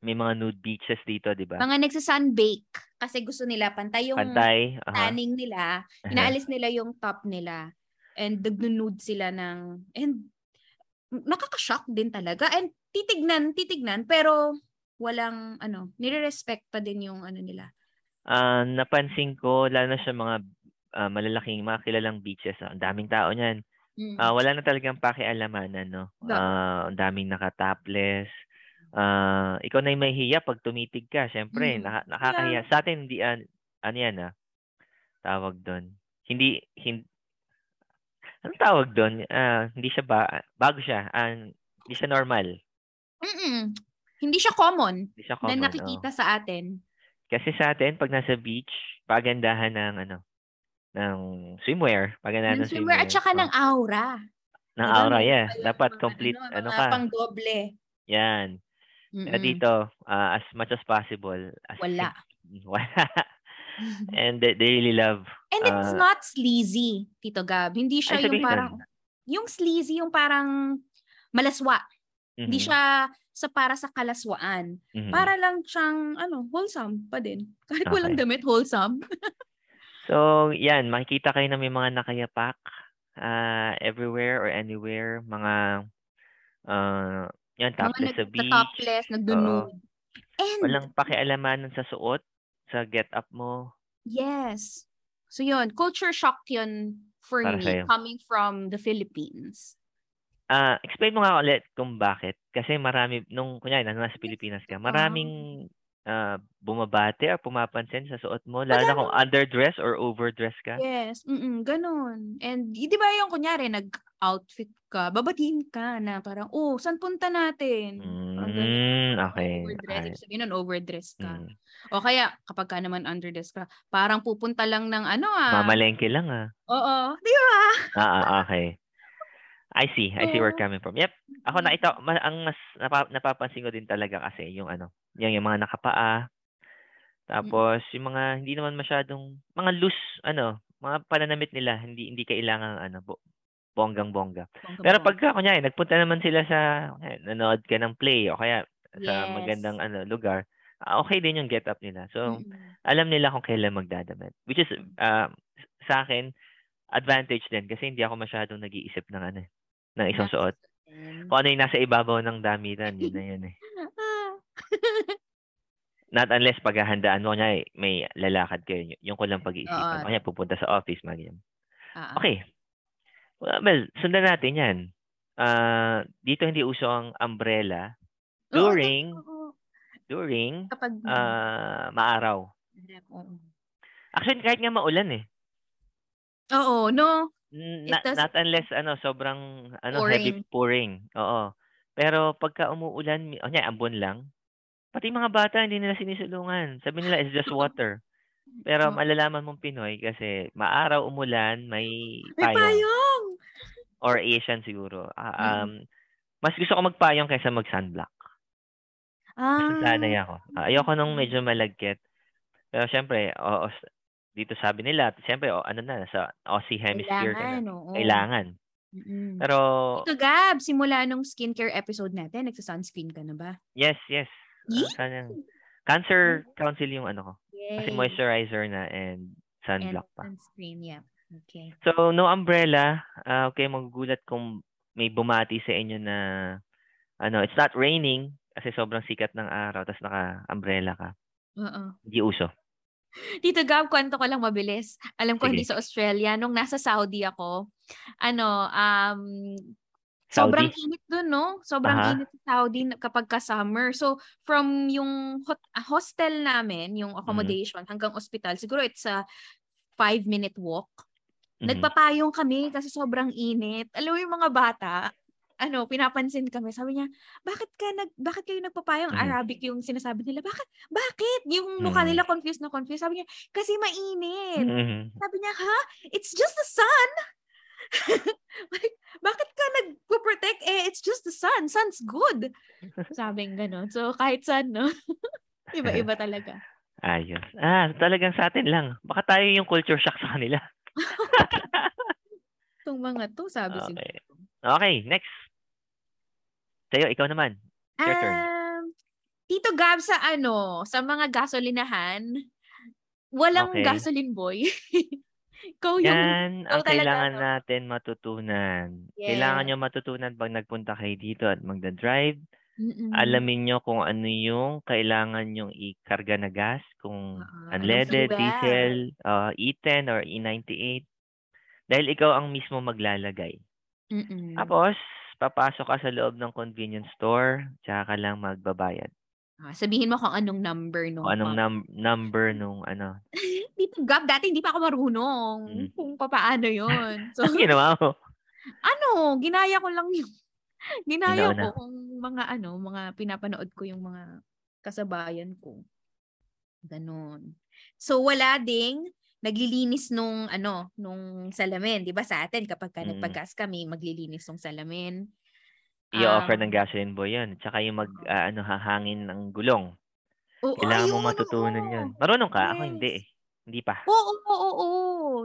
May mga nude beaches dito, di ba? Mga nagsa-sunbake kasi gusto nila pantay yung Pantay. aha. tanning nila. Inaalis nila yung top nila. And nagnunude sila ng... And nakaka-shock din talaga. And titignan, titignan. Pero walang ano, nire-respect pa din yung ano nila. Ah, napansin ko, lalo na sa mga ah, malalaking, mga kilalang beaches. ah, Ang daming tao niyan. Mm. Ah, wala na talagang pakialamanan, no? Ah, ang daming nakatopless. Ah, ikaw na yung mahihiya pag tumitig ka. Siyempre, Mm. naka- nakakahiya. Sa atin, hindi, an, ano yan, ah? Tawag doon. Hindi, hindi, anong tawag doon? Ah, hindi siya ba, bago siya. Ah, hindi siya normal. Mm-mm. Hindi siya common, Hindi siya common. na oh. nakikita sa atin. Kasi sa atin, pag nasa beach, pagandahan ng, ano, ng swimwear. Pagandahan Ng ng swimwear at saka oh. ng aura. ng Diba? aura, yeah. Dapat mga complete, ano, ano, ka. pang doble. Yan. Mm-mm. dito, ah, as much as possible. As Wala. Wala. And they, they really love. And it's ah, not sleazy, Tito Gab. Hindi siya yung parang, yung sleazy, yung parang malaswa. Hindi mhm, siya sa para sa kalaswaan. mhm. Para lang siyang, ano, wholesome pa din. Kahit walang Okay. damit, wholesome. So, yan. Makikita kayo na may mga nakayapak ah, everywhere or anywhere. Mga, ah, yan, topless sa beach. nagta-topless, nagdunude. And, Walang pakialamanan sa suot, sa get up mo. yes. So yun, culture shock yun for Para me, sa'yo. coming from the Philippines. Ah, explain mo nga ulit kung bakit. Kasi marami, nung kunyari, nasa Pilipinas ka, maraming ah, bumabate or pumapansin sa suot mo. Lalo na kung underdress or overdress ka. Yes, mm ganun. And di ba yung kunyari, nag-outfit ka, babatiin ka na parang, oh, saan punta natin? Mm, okay. Overdress. okay. Ibig sabihin nun, overdress ka. Mm. O kaya, kapag ka naman underdress ka, parang pupunta lang ng ano ah. Mamalengke lang ah. Oo. Di ba? Ah, ah, okay. I see. I see where coming from. Yep. Ako nakita, ma- ang mas napa, napapansin ko din talaga kasi yung ano, yung, yung mga nakapaa. Tapos yung mga hindi naman masyadong mga loose ano, mga pananamit nila, hindi hindi kailangan ano, bo, bonggang-bongga. Pero pagka kunyari nagpunta naman sila sa kunyari, nanood ka ng play o kaya sa Yes. magandang ano lugar, ah, okay din yung get up nila. So Mm-mm. alam nila kung kailan magdadamit. Which is uh, sa akin advantage din kasi hindi ako masyadong nag-iisip ng ano, eh, ng isang That's suot. good. Kung ano yung nasa ibabaw ng damitan, yun na yun eh. Not unless paghahandaan mo, kunyari, may lalakad kayo, yung ko lang pag-iisipan. Kanya pupunta sa office, mag ah. Okay. Well, sundan natin yan. Ah, dito hindi uso ang umbrella during oo. during Kapag ah, maaraw. Actually, kahit nga maulan eh. Oo, no. N- It na- does- not unless ano sobrang ano Pouring. heavy pouring. Oo. Pero pagka umuulan, oh, ambon lang. Pati mga bata hindi nila sinisulungan. Sabi nila it's just water. Pero malalaman mong Pinoy kasi maaraw umulan, may May payong payong. or Asian siguro. Mm. um mas gusto ko magpayong kaysa mag-sunblock. Ah. Mas nasanay ako. Ah, ayoko nung medyo malagkit. Pero syempre, s- dito sabi nila, syempre, oh, ano na, sa Aussie hemisphere ka Kailangan, na. oo. Kailangan. Mm-mm. Pero, Ito, Gab, simula nung skincare episode natin, nagsa-sunscreen ka na ba? yes, yes. Yee? Sana- Cancer Council yung ano ko. Kasi Yay. moisturizer na and And sunblock pa. sunscreen, yeah. Okay. So, no umbrella. Ah, okay, magugulat kung may bumati sa inyo na ano, it's not raining kasi sobrang sikat ng araw tapos naka-umbrella ka. Oo. Hindi uso. Tito Gab, kwento ko lang mabilis. Alam ko Sige. hindi sa Australia. Nung nasa Saudi ako, ano, um, Saudi? sobrang init dun, no? Sobrang Aha. init sa Saudi kapag ka summer. So, from yung hot- ah, hostel namin, yung Mm-hmm. accommodation, hanggang ospital, siguro it's a five-minute walk. Mhm. Nagpapayong kami kasi sobrang init. Alam mo yung mga bata, ano, pinapansin kami. Sabi niya, bakit ka nag bakit kayo nagpapayong Mhm. Arabic yung sinasabi nila? Bakit? Bakit? Yung mukha nila confused na confused. Sabi niya, kasi mainit. Mhm. Sabi niya, ha? It's just the sun. like, bakit ka nagpo-protect? Eh, it's just the sun. Sun's good. Sabing ganun. So, kahit sun, no? Iba-iba talaga. Ayos. Ah, talagang sa atin lang. Baka tayo yung culture shock sa kanila. Itong mga to, sabi Okay. siguro. Okay, next. Tayo, ikaw naman. Your turn. Um, Tito Gab sa ano, sa mga gasolinahan, walang Okay. gasoline boy. Ikaw yung Yan ang kailangan no? natin matutunan. Kailangan Yes. nyo matutunan pag nagpunta kayo dito at magda-drive. Mm-mm. Alamin nyo kung ano yung kailangan nyong ikarga na gas, kung Oo, unleaded, diesel, uh, E10 or E98. Dahil ikaw ang mismo maglalagay. Mm-mm. Tapos, papasok ka sa loob ng convenience store, tsaka ka lang magbabayad. Ah, sabihin mo kung anong number nung Kung anong num- number nung ano. Tito Gab, dati hindi pa ako marunong Mm. kung papaano yon So, Ang ginawa mo. ano, ginaya ko lang yung ginaya ko kung mga ano, mga pinapanood ko yung mga kasabayan ko. Ganon. So wala ding naglilinis nung ano, nung salamin, 'di ba sa atin kapag ka Mm. nagpagas kami, maglilinis ng salamin. I-offer Um, ng gasoline boy yun. Tsaka yung mag, ah, ano, hahangin ng gulong. Oo, Kailangan mo ayun, matutunan oo. yun. Marunong ka? Ako Yes. hindi eh. Hindi pa. Oo, oo, oo.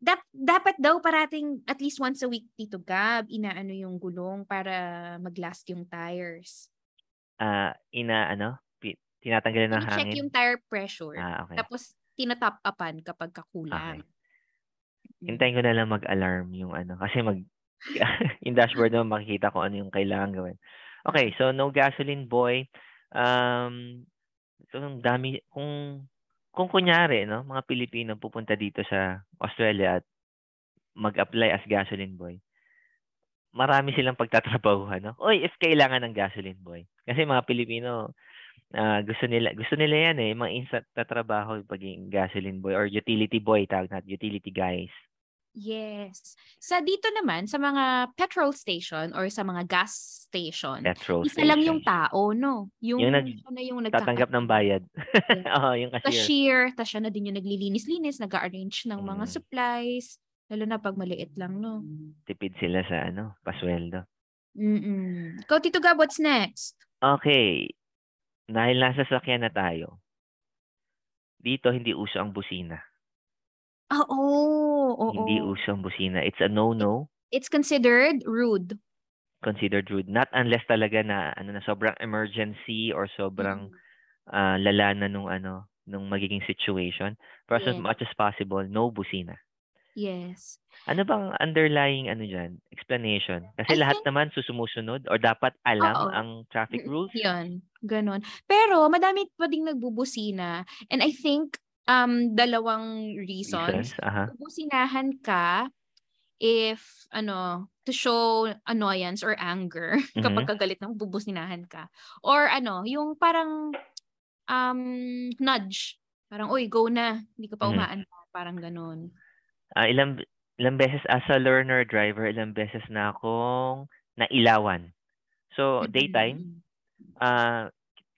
Dap- dapat daw parating at least once a week, Tito Gab, inaano yung gulong para maglast yung tires. Ah, ina, ano, tinatanggalan ng check hangin. yung tire pressure. Ah, okay. Tapos, tinatop upan kapag kakulang. Mm. Hintayin ko na lang mag-alarm yung ano. Kasi mag, yung dashboard naman makikita ko ano yung kailangan gawin. Okay, so no gasoline boy. Um, So, ang dami, kung, kung kunyari, no, mga Pilipino pupunta dito sa Australia at mag-apply as gasoline boy, marami silang pagtatrabahuhan. No? Oy, if kailangan ng gasoline boy. Kasi mga Pilipino, uh, gusto nila gusto nila yan eh, mga instant na trabaho pagiging gasoline boy or utility boy, tawag natin, utility guys. Yes. Sa dito naman, sa mga petrol station or sa mga gas station, petrol isa station. lang yung tao, no? Yung, yung nag, na yung tatanggap ng bayad. Oo, yung cashier. Cashier, tapos siya na din yung naglilinis-linis, nag-arrange ng mga mm. supplies. Lalo na pag maliit lang, no? Tipid sila sa ano, pasweldo. Mm-mm. Ikaw, Tito Gab, what's next? Okay. Dahil nasa sakyan na tayo, dito hindi uso ang busina. Ah, oo. Oh, Hindi uso ang busina. It's a no-no. It's considered rude. Considered rude. Not unless talaga na ano na sobrang emergency or sobrang mm. uh, lala na nung ano nung magiging situation. For yeah. as much as possible, no busina. Yes. Ano bang underlying ano diyan? Explanation. Kasi I lahat think, naman susumusunod or dapat alam oo. ang traffic rules. 'Yan. Ganon. Pero madami pa ding nagbubusina and I think um dalawang reasons. reasons? Uh-huh. Bubusinahan ka if ano to show annoyance or anger mm-hmm. kapag kagalit ng bubusinahan ka or ano yung parang um nudge parang oy go na hindi ka pa mm-hmm. umaan parang ganun uh, ilang ilang beses as a learner driver, ilang beses na akong nailawan. So, daytime, uh,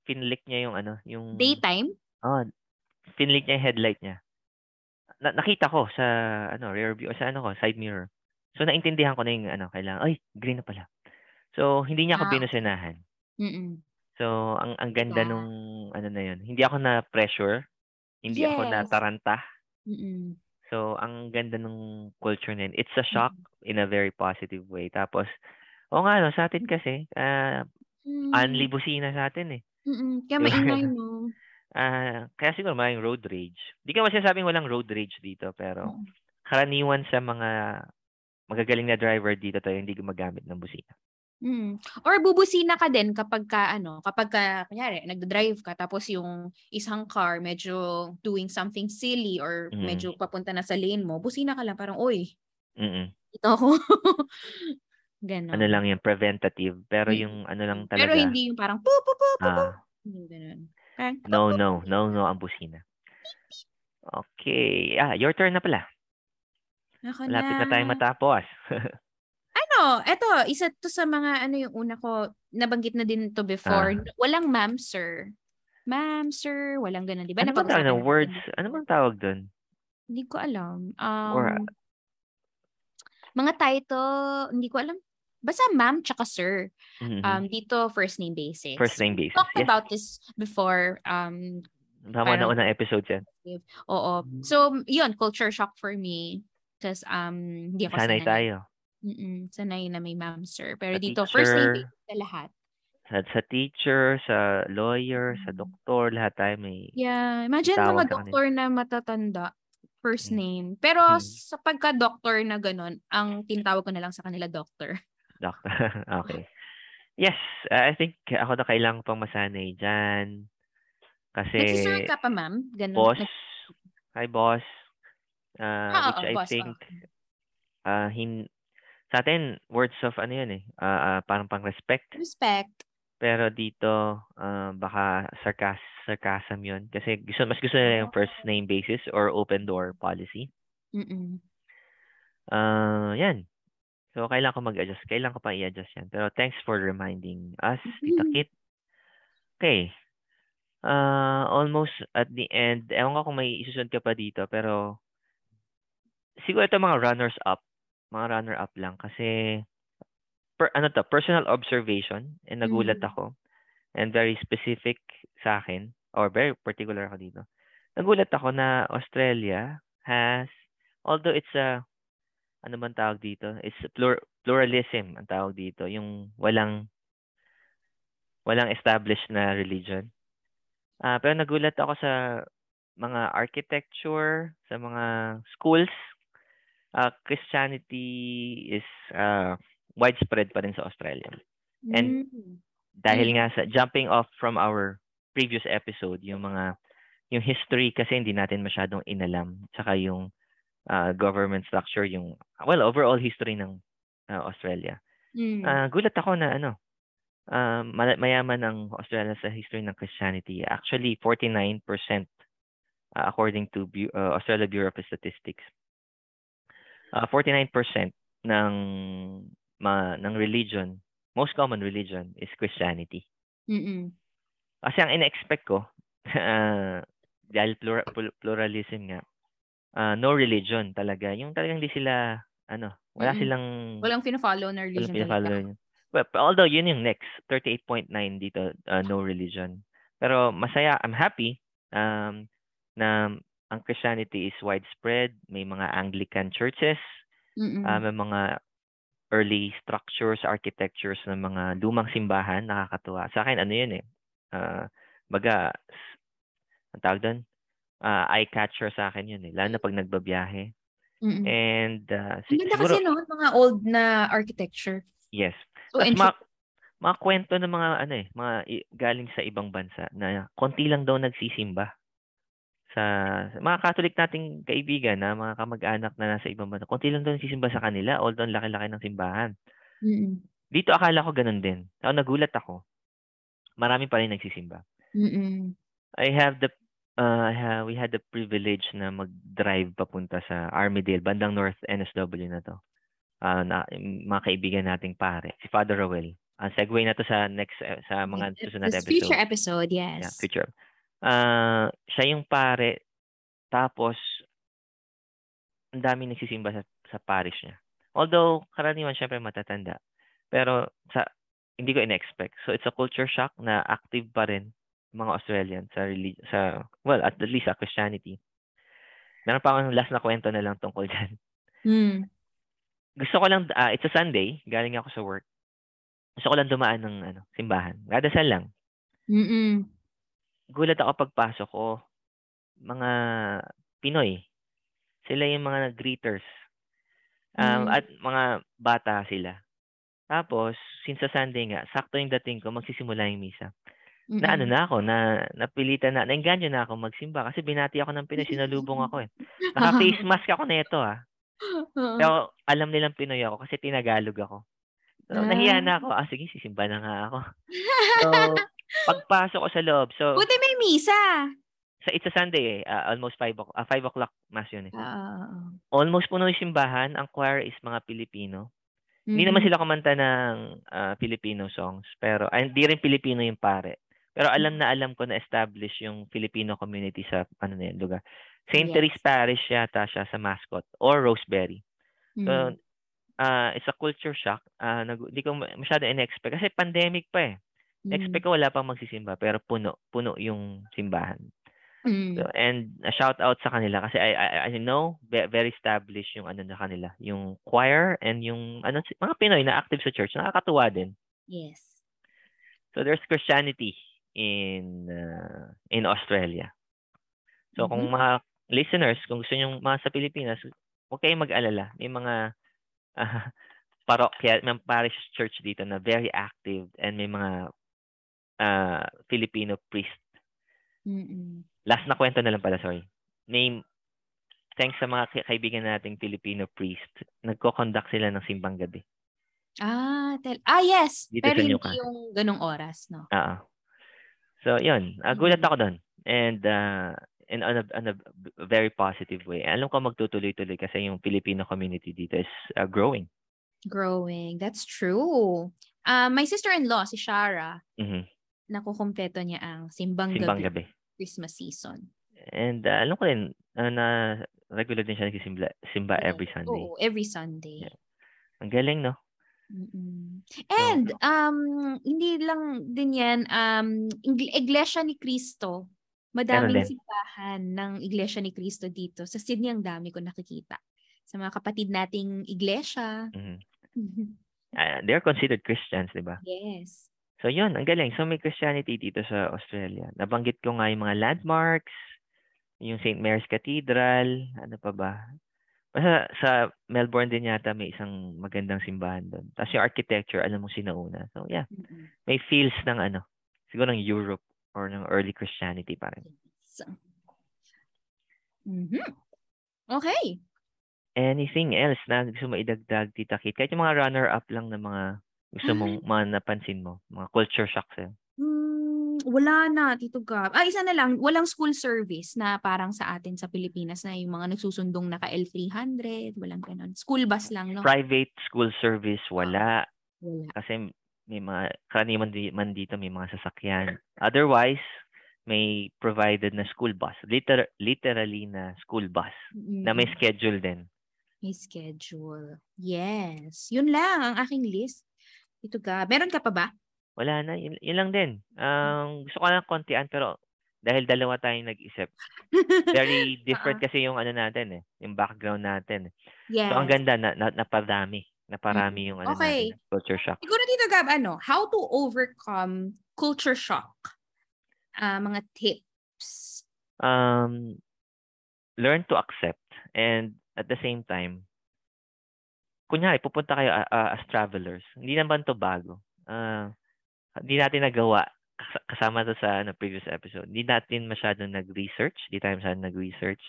finlick niya yung ano, yung... Daytime? Oh, finlick niya yung headlight niya. Na, nakita ko sa ano rear view sa ano ko side mirror. So naintindihan ko na yung ano kailangan ay green na pala. So hindi niya ako ah. binusinahan. Mm. So ang ang ganda yeah. nung ano na yun. Hindi ako na pressure. Hindi yes. ako na taranta. Mm. So, ang ganda ng culture na yun. It's a shock mm-hmm. in a very positive way. Tapos, o nga, no, sa atin kasi, uh, mm. anli busina sa atin eh. Mm-mm. Kaya maingay mo. Uh, kaya siguro may road rage. Hindi ka masasabing walang road rage dito, pero mm. karaniwan sa mga magagaling na driver dito tayo hindi gumagamit ng busina. Mm. Or bubusina ka din kapag ka ano, kapag ka kunyari nagda-drive ka tapos yung isang car medyo doing something silly or mm. medyo papunta na sa lane mo, busina ka lang parang, "Oy." Mm. Ito ako. Ganon. Ano lang yung preventative, pero yung ano lang talaga. Pero hindi yung parang pu pu pu pu. Ah. Ganun. Parang, no, no, no, no ang busina. Okay. Ah, your turn na pala. Ako Malapit na. na tayo matapos. ano, eto, isa to sa mga ano yung una ko, nabanggit na din to before. Ah. Walang ma'am, sir. Ma'am, sir, walang ganun, di ba? Ano bang tawag ng words? Ano bang tawag doon? Hindi ko alam. Um, Or, mga title, hindi ko alam. Basta ma'am tsaka sir. Mm-hmm. Um, dito, first name basis. First name basis. Talked yes. about this before. Um, Tama na unang episode yan. Oo. So, yun, culture shock for me. Kasi um, hindi ako sanay. Sanay tayo. Mm, sanay na may ma'am, sir. Pero sa dito, teacher, first name sa lahat. Sa, sa teacher, sa lawyer, mm. sa doktor, lahat tayo may Yeah. Imagine mga doktor na matatanda. First mm. name. Pero hmm. sa pagka-doctor na ganun, ang tinatawag ko na lang sa kanila doctor. Doctor. okay. Yes, uh, I think ako na kailangan pang masanay dyan. Kasi... Nagsisir ka pa, ma'am? Ganun. Boss. Hi, boss. Uh, ah, which oh, I boss, think oh. uh, hin sa atin, words of ano yun eh, uh, uh, parang pang respect. Respect. Pero dito, uh, baka sarcas sarcasm yun. Kasi gusto, mas gusto nila yung first name basis or open door policy. Mm-mm. Uh, yan. So, kailangan ko mag-adjust. Kailangan ko pa i-adjust yan. Pero thanks for reminding us, Tita Kit. Okay. Uh, almost at the end. Ewan ko kung may isusunod ka pa dito. Pero siguro ito mga runners-up mga runner-up lang kasi per, ano to, personal observation and nagulat mm. ako and very specific sa akin or very particular ako dito. Nagulat ako na Australia has although it's a ano man tawag dito? It's plur, pluralism ang tawag dito, yung walang walang established na religion. Uh, pero nagulat ako sa mga architecture, sa mga schools uh, Christianity is uh, widespread pa rin sa Australia. And mm. dahil nga sa jumping off from our previous episode, yung mga yung history kasi hindi natin masyadong inalam, saka yung uh, government structure, yung well overall history ng uh, Australia. Mm. Uh, gulat ako na ano, uh, mayaman ang Australia sa history ng Christianity. Actually, 49% uh, according to Bu- uh, Australia Bureau of Statistics. Uh, 49% ng ma, ng religion, most common religion is Christianity. Mm-mm. Kasi ang ina-expect ko, uh, dahil plura, pluralism nga, uh, no religion talaga. Yung talagang hindi sila, ano, wala mm-hmm. silang... Walang pina-follow na religion. Walang pina-follow. Well, although yun yung next, 38.9 dito, uh, no religion. Pero masaya, I'm happy um, na ang Christianity is widespread. May mga Anglican churches, mm uh, may mga early structures, architectures ng mga lumang simbahan, nakakatuwa. Sa akin, ano yun eh, uh, baga, ang tawag doon, uh, eye catcher sa akin yun eh, lalo na pag nagbabiyahe. Mm-mm. And uh, si, Ang siguro, kasi no, mga old na architecture. Yes. So, Tapos mga, mga kwento ng mga ano eh, mga galing sa ibang bansa na konti lang daw nagsisimba sa mga Catholic nating kaibigan na mga kamag-anak na nasa ibang bansa. Konti lang daw nagsisimba sa kanila, although laki-laki ng simbahan. Mm-mm. Dito akala ko ganun din. So, nagulat ako. Marami pa rin nagsisimba. Mm-mm. I have the uh, we had the privilege na mag-drive papunta sa Armidale, bandang North NSW na to uh, na, mga kaibigan nating pare, si Father Rowell. Ang uh, segue na to sa next uh, sa mga susunod episode. Future episode, yes. Yeah, future. Uh, siya yung pare tapos ang daming nagsisimba sa, sa parish niya. Although karaniwan syempre matatanda. Pero sa hindi ko in-expect. So it's a culture shock na active pa rin mga Australian sa relig- sa well at least sa Christianity. Meron pa akong last na kwento na lang tungkol diyan. Mm gusto ko lang, uh, it's a Sunday, galing ako sa work. Gusto ko lang dumaan ng ano, simbahan. Dadasal lang. Mm-mm. Gulat ako pagpasok ko. Mga Pinoy. Sila yung mga greeters. Um, mm. At mga bata sila. Tapos, since sa Sunday nga, sakto yung dating ko, magsisimula yung misa. Mm-mm. Na ano na ako, na napilitan na, nainganyo na ako magsimba kasi binati ako ng Pinoy, sinalubong ako eh. Naka-face mask ako na ito ah. Pero alam nilang Pinoy ako kasi tinagalog ako. So, ah. nahiya na ako. Ah, sige, sisimba na nga ako. So, pagpasok ko sa loob. So, Buti may misa. Sa It's a Sunday eh. Uh, almost 5 o'clock. Uh, 5 o'clock mass yun eh. Uh, almost puno yung simbahan. Ang choir is mga Pilipino. Mm-hmm. Hindi naman sila kumanta ng uh, Filipino songs. Pero, ay, hindi rin Pilipino yung pare. Pero alam na alam ko na establish yung Filipino community sa ano na yun, lugar. St. Yes. Therese Parish yata siya sa mascot or Roseberry. Mm. So, uh, it's a culture shock. Uh, nag, di ko masyado in-expect kasi pandemic pa eh. Mm. Expect ko wala pang magsisimba pero puno, puno yung simbahan. Mm. So, and a shout out sa kanila kasi I, I, I know very established yung ano na kanila, yung choir and yung ano mga Pinoy na active sa church, nakakatuwa din. Yes. So there's Christianity in uh, in Australia. So mm-hmm. kung mga listeners, kung gusto niyo mga sa Pilipinas, huwag kayong mag-alala. May mga uh, parokya, may parish church dito na very active and may mga uh, Filipino priest. Mm-mm. Last na kwento na lang pala, sorry. Name, thanks sa mga kaibigan nating Filipino priest, nagko-conduct sila ng simbang gabi. Ah, tel- ah yes. Dito Pero hindi yung ganong oras, no? Oo. So, yun. Uh, gulat ako doon. And uh, in on a, on a very positive way. Alam ko magtutuloy-tuloy kasi yung Filipino community dito is uh, growing. Growing. That's true. Uh, my sister-in-law, si Shara, mm-hmm. Nakukumpleto niya ang Simbang, Simbang Gabi, Gabi. Christmas season. And uh, alam ko rin, uh, na regular din siya nagsisimba simba oh, every Sunday. Oo, every Sunday. Yeah. Ang galing, no? Mm-mm. And um hindi lang din 'yan um Iglesia ni Cristo Madaming simbahan ng Iglesia ni Cristo dito. Sa Sydney, ang dami ko nakikita. Sa mga kapatid nating iglesia. Mm-hmm. uh, they're considered Christians, di ba? Yes. So, yun. Ang galing. So, may Christianity dito sa Australia. Nabanggit ko nga yung mga landmarks, yung St. Mary's Cathedral, ano pa ba? Basta sa Melbourne din yata may isang magandang simbahan doon. Tapos yung architecture, alam mo sinauna. So, yeah. May feels ng ano, siguro ng Europe or ng early Christianity pa rin. So, mm-hmm. Okay. Anything else na gusto mo idagdag, Tita Kit? Kahit yung mga runner-up lang na mga gusto mong mga napansin mo, mga culture shock sa'yo. Hmm, wala na, Tito Gab. Ah, isa na lang, walang school service na parang sa atin sa Pilipinas na yung mga nagsusundong naka L300, walang ganun. School bus lang, no? Private school service, wala. Wala. Kasi may mga, karaniwan di, man dito may mga sasakyan. Otherwise, may provided na school bus. Liter, literally na school bus na may schedule din. May schedule. Yes. Yun lang ang aking list. Tito Gab. Meron ka pa ba? Wala na, yun, yun lang din. Um, gusto ko lang kontian pero dahil dalawa tayong nag-isip. Very different kasi yung ano natin eh, yung background natin. eh. Yes. So ang ganda na, na naparami, naparami yung ano Okay. natin, culture shock. Siguro Tito Gab, ano, how to overcome culture shock? Ah, mga tips. Um learn to accept and at the same time kunyari pupunta kayo ah, as travelers. Hindi naman to bago. Ah, hindi natin nagawa kas- kasama to sa ano, previous episode. Hindi natin masyadong nag-research. Hindi tayo masyadong nag-research.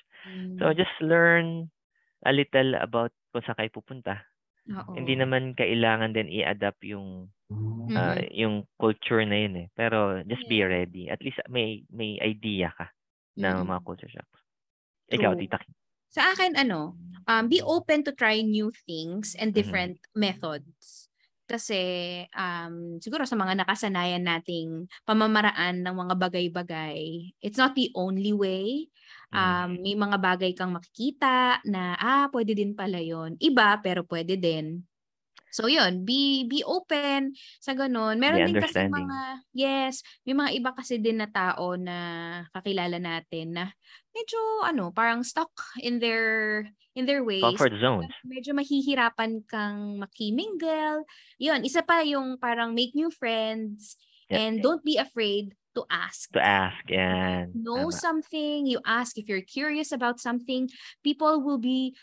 So Mm, just learn a little about kung saan kayo pupunta. oo. Hindi naman kailangan din i-adapt yung ah, Mm-mm. yung culture na yun eh. Pero just be Yeah. ready. At least may may idea ka na Mm-mm. mga culture shocks. Ikaw, True. Tita Kim. Sa akin, ano, um, be open to try new things and Mhm. different methods. Kasi um, siguro sa mga nakasanayan nating pamamaraan ng mga bagay-bagay, it's not the only way. Mm. Um, may mga bagay kang makikita na, ah, pwede din pala yon Iba, pero pwede din. So yun, be be open sa ganun. Meron din kasi mga yes, may mga iba kasi din na tao na kakilala natin na medyo ano, parang stuck in their in their ways. Comfort zones. Medyo mahihirapan kang makimingle. Yun, isa pa yung parang make new friends Yeah. and don't be afraid to ask. To ask. Yan. Know Tama. something, you ask if you're curious about something, people will be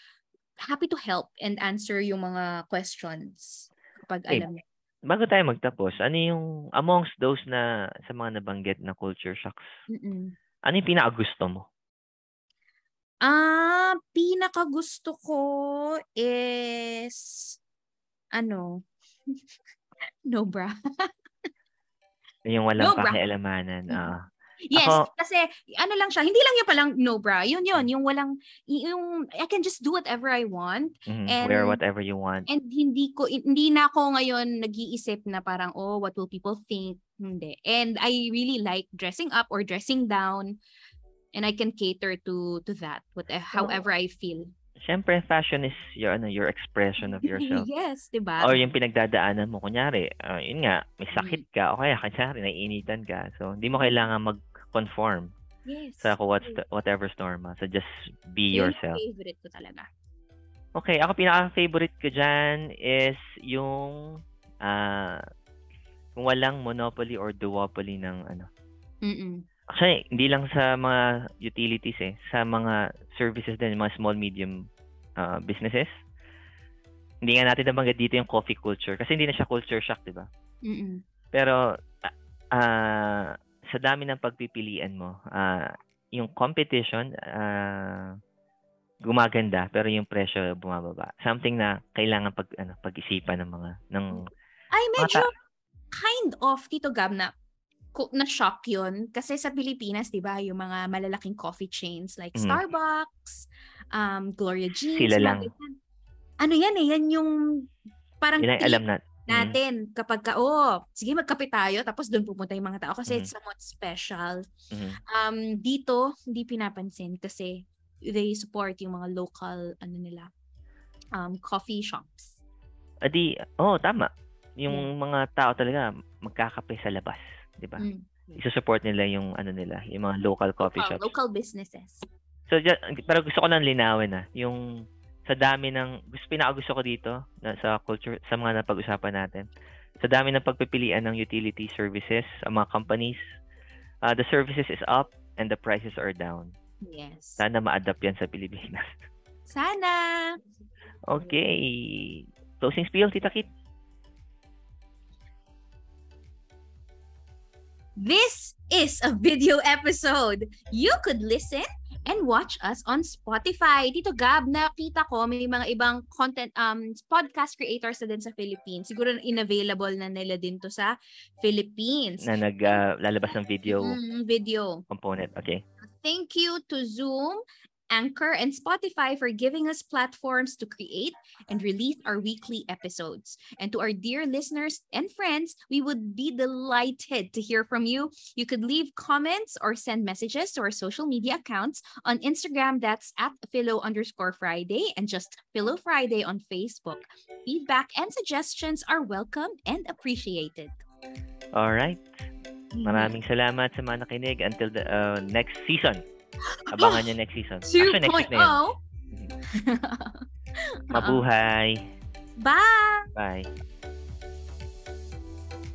happy to help and answer yung mga questions kapag Okay. alam niya. Bago tayo magtapos, ano yung amongst those na sa mga nabanggit na culture shocks, Mm-mm. ano yung pinakagusto mo? Ah, pinaka gusto ko is ano? no bra. Yung walang No, pakialamanan. Ah. Yes, Ako- kasi ano lang siya, hindi lang yung palang no bra. Yun yun, yung walang yung I can just do whatever I want Mhm, And- Wear whatever you want. and hindi ko hindi na ako ngayon nag-iisip na parang oh, what will people think? Hindi. And I really like dressing up or dressing down and I can cater to to that what however I feel. Siyempre, fashion is your, ano, your expression of yourself. yes, 'di ba? Or yung pinagdadaanan mo. Kunyari, ah, yun nga, may Mm. sakit ka. O kaya, kunyari, naiinitan ka. So, hindi mo kailangan mag-conform yes. sa what's the, whatever's normal. So, just be Yun yung yourself. favorite ko talaga. Okay, ako pinaka-favorite ko dyan is yung kung walang monopoly or duopoly ng ano. Mm. Actually, hindi lang sa mga utilities eh, sa mga services din, mga small medium ah, businesses. Hindi nga natin nabanggit dito yung coffee culture kasi hindi na siya culture shock, 'di ba? Mm. Pero ah, sa dami ng pagpipilian mo, ah, yung competition ah, gumaganda pero yung presyo bumababa. Something na kailangan pag ano pag-isipan ng mga ng Ay, medyo kind of, Tito Gab, na, na shock yun. Kasi sa Pilipinas, di ba, yung mga malalaking coffee chains like Mhm. Starbucks, um, Gloria Jeans. Sila lang. Ano yan eh, yan yung parang treat alam na mm, natin kapag ka, oh, sige magkape tayo, tapos doon pupunta yung mga tao kasi Mhm. it's somewhat special. mhm. Um, dito, hindi pinapansin kasi they support yung mga local, ano nila, um, coffee shops. Adi, oh tama. Yung mga tao talaga magkakape sa labas, 'di ba? Mm. Isusupport nila yung ano nila, yung mga local coffee Local, shops. local businesses. So, pero gusto ko lang linawin na yung sa dami ng gusto pinakagusto ko dito na sa culture sa mga napag-usapan natin. Sa dami ng pagpipilian ng utility services ang mga companies, uh, the services is up and the prices are down. Yes. Sana ma-adapt yan sa Pilipinas. Sana. Okay. Closing spiel, Tita Kit. this is a video episode. You could listen and watch us on Spotify. Dito Gab, nakita ko may mga ibang content um podcast creators na din sa Philippines. Siguro inavailable na nila din to sa Philippines. Na naglalabas uh, ng video mm, video component. Okay. Thank you to Zoom Anchor, and Spotify for giving us platforms to create and release our weekly episodes. And to our dear listeners and friends, we would be delighted to hear from you. You could leave comments or send messages to our social media accounts on Instagram, that's at Philo underscore Friday, and just Philo Friday on Facebook. Feedback and suggestions are welcome and appreciated. All right. Mm-hmm. Maraming salamat sa mga nakinig until the uh, next season. Abangan nyo next season. 2. Actually, next week na yun. Mabuhay. Bye! Bye.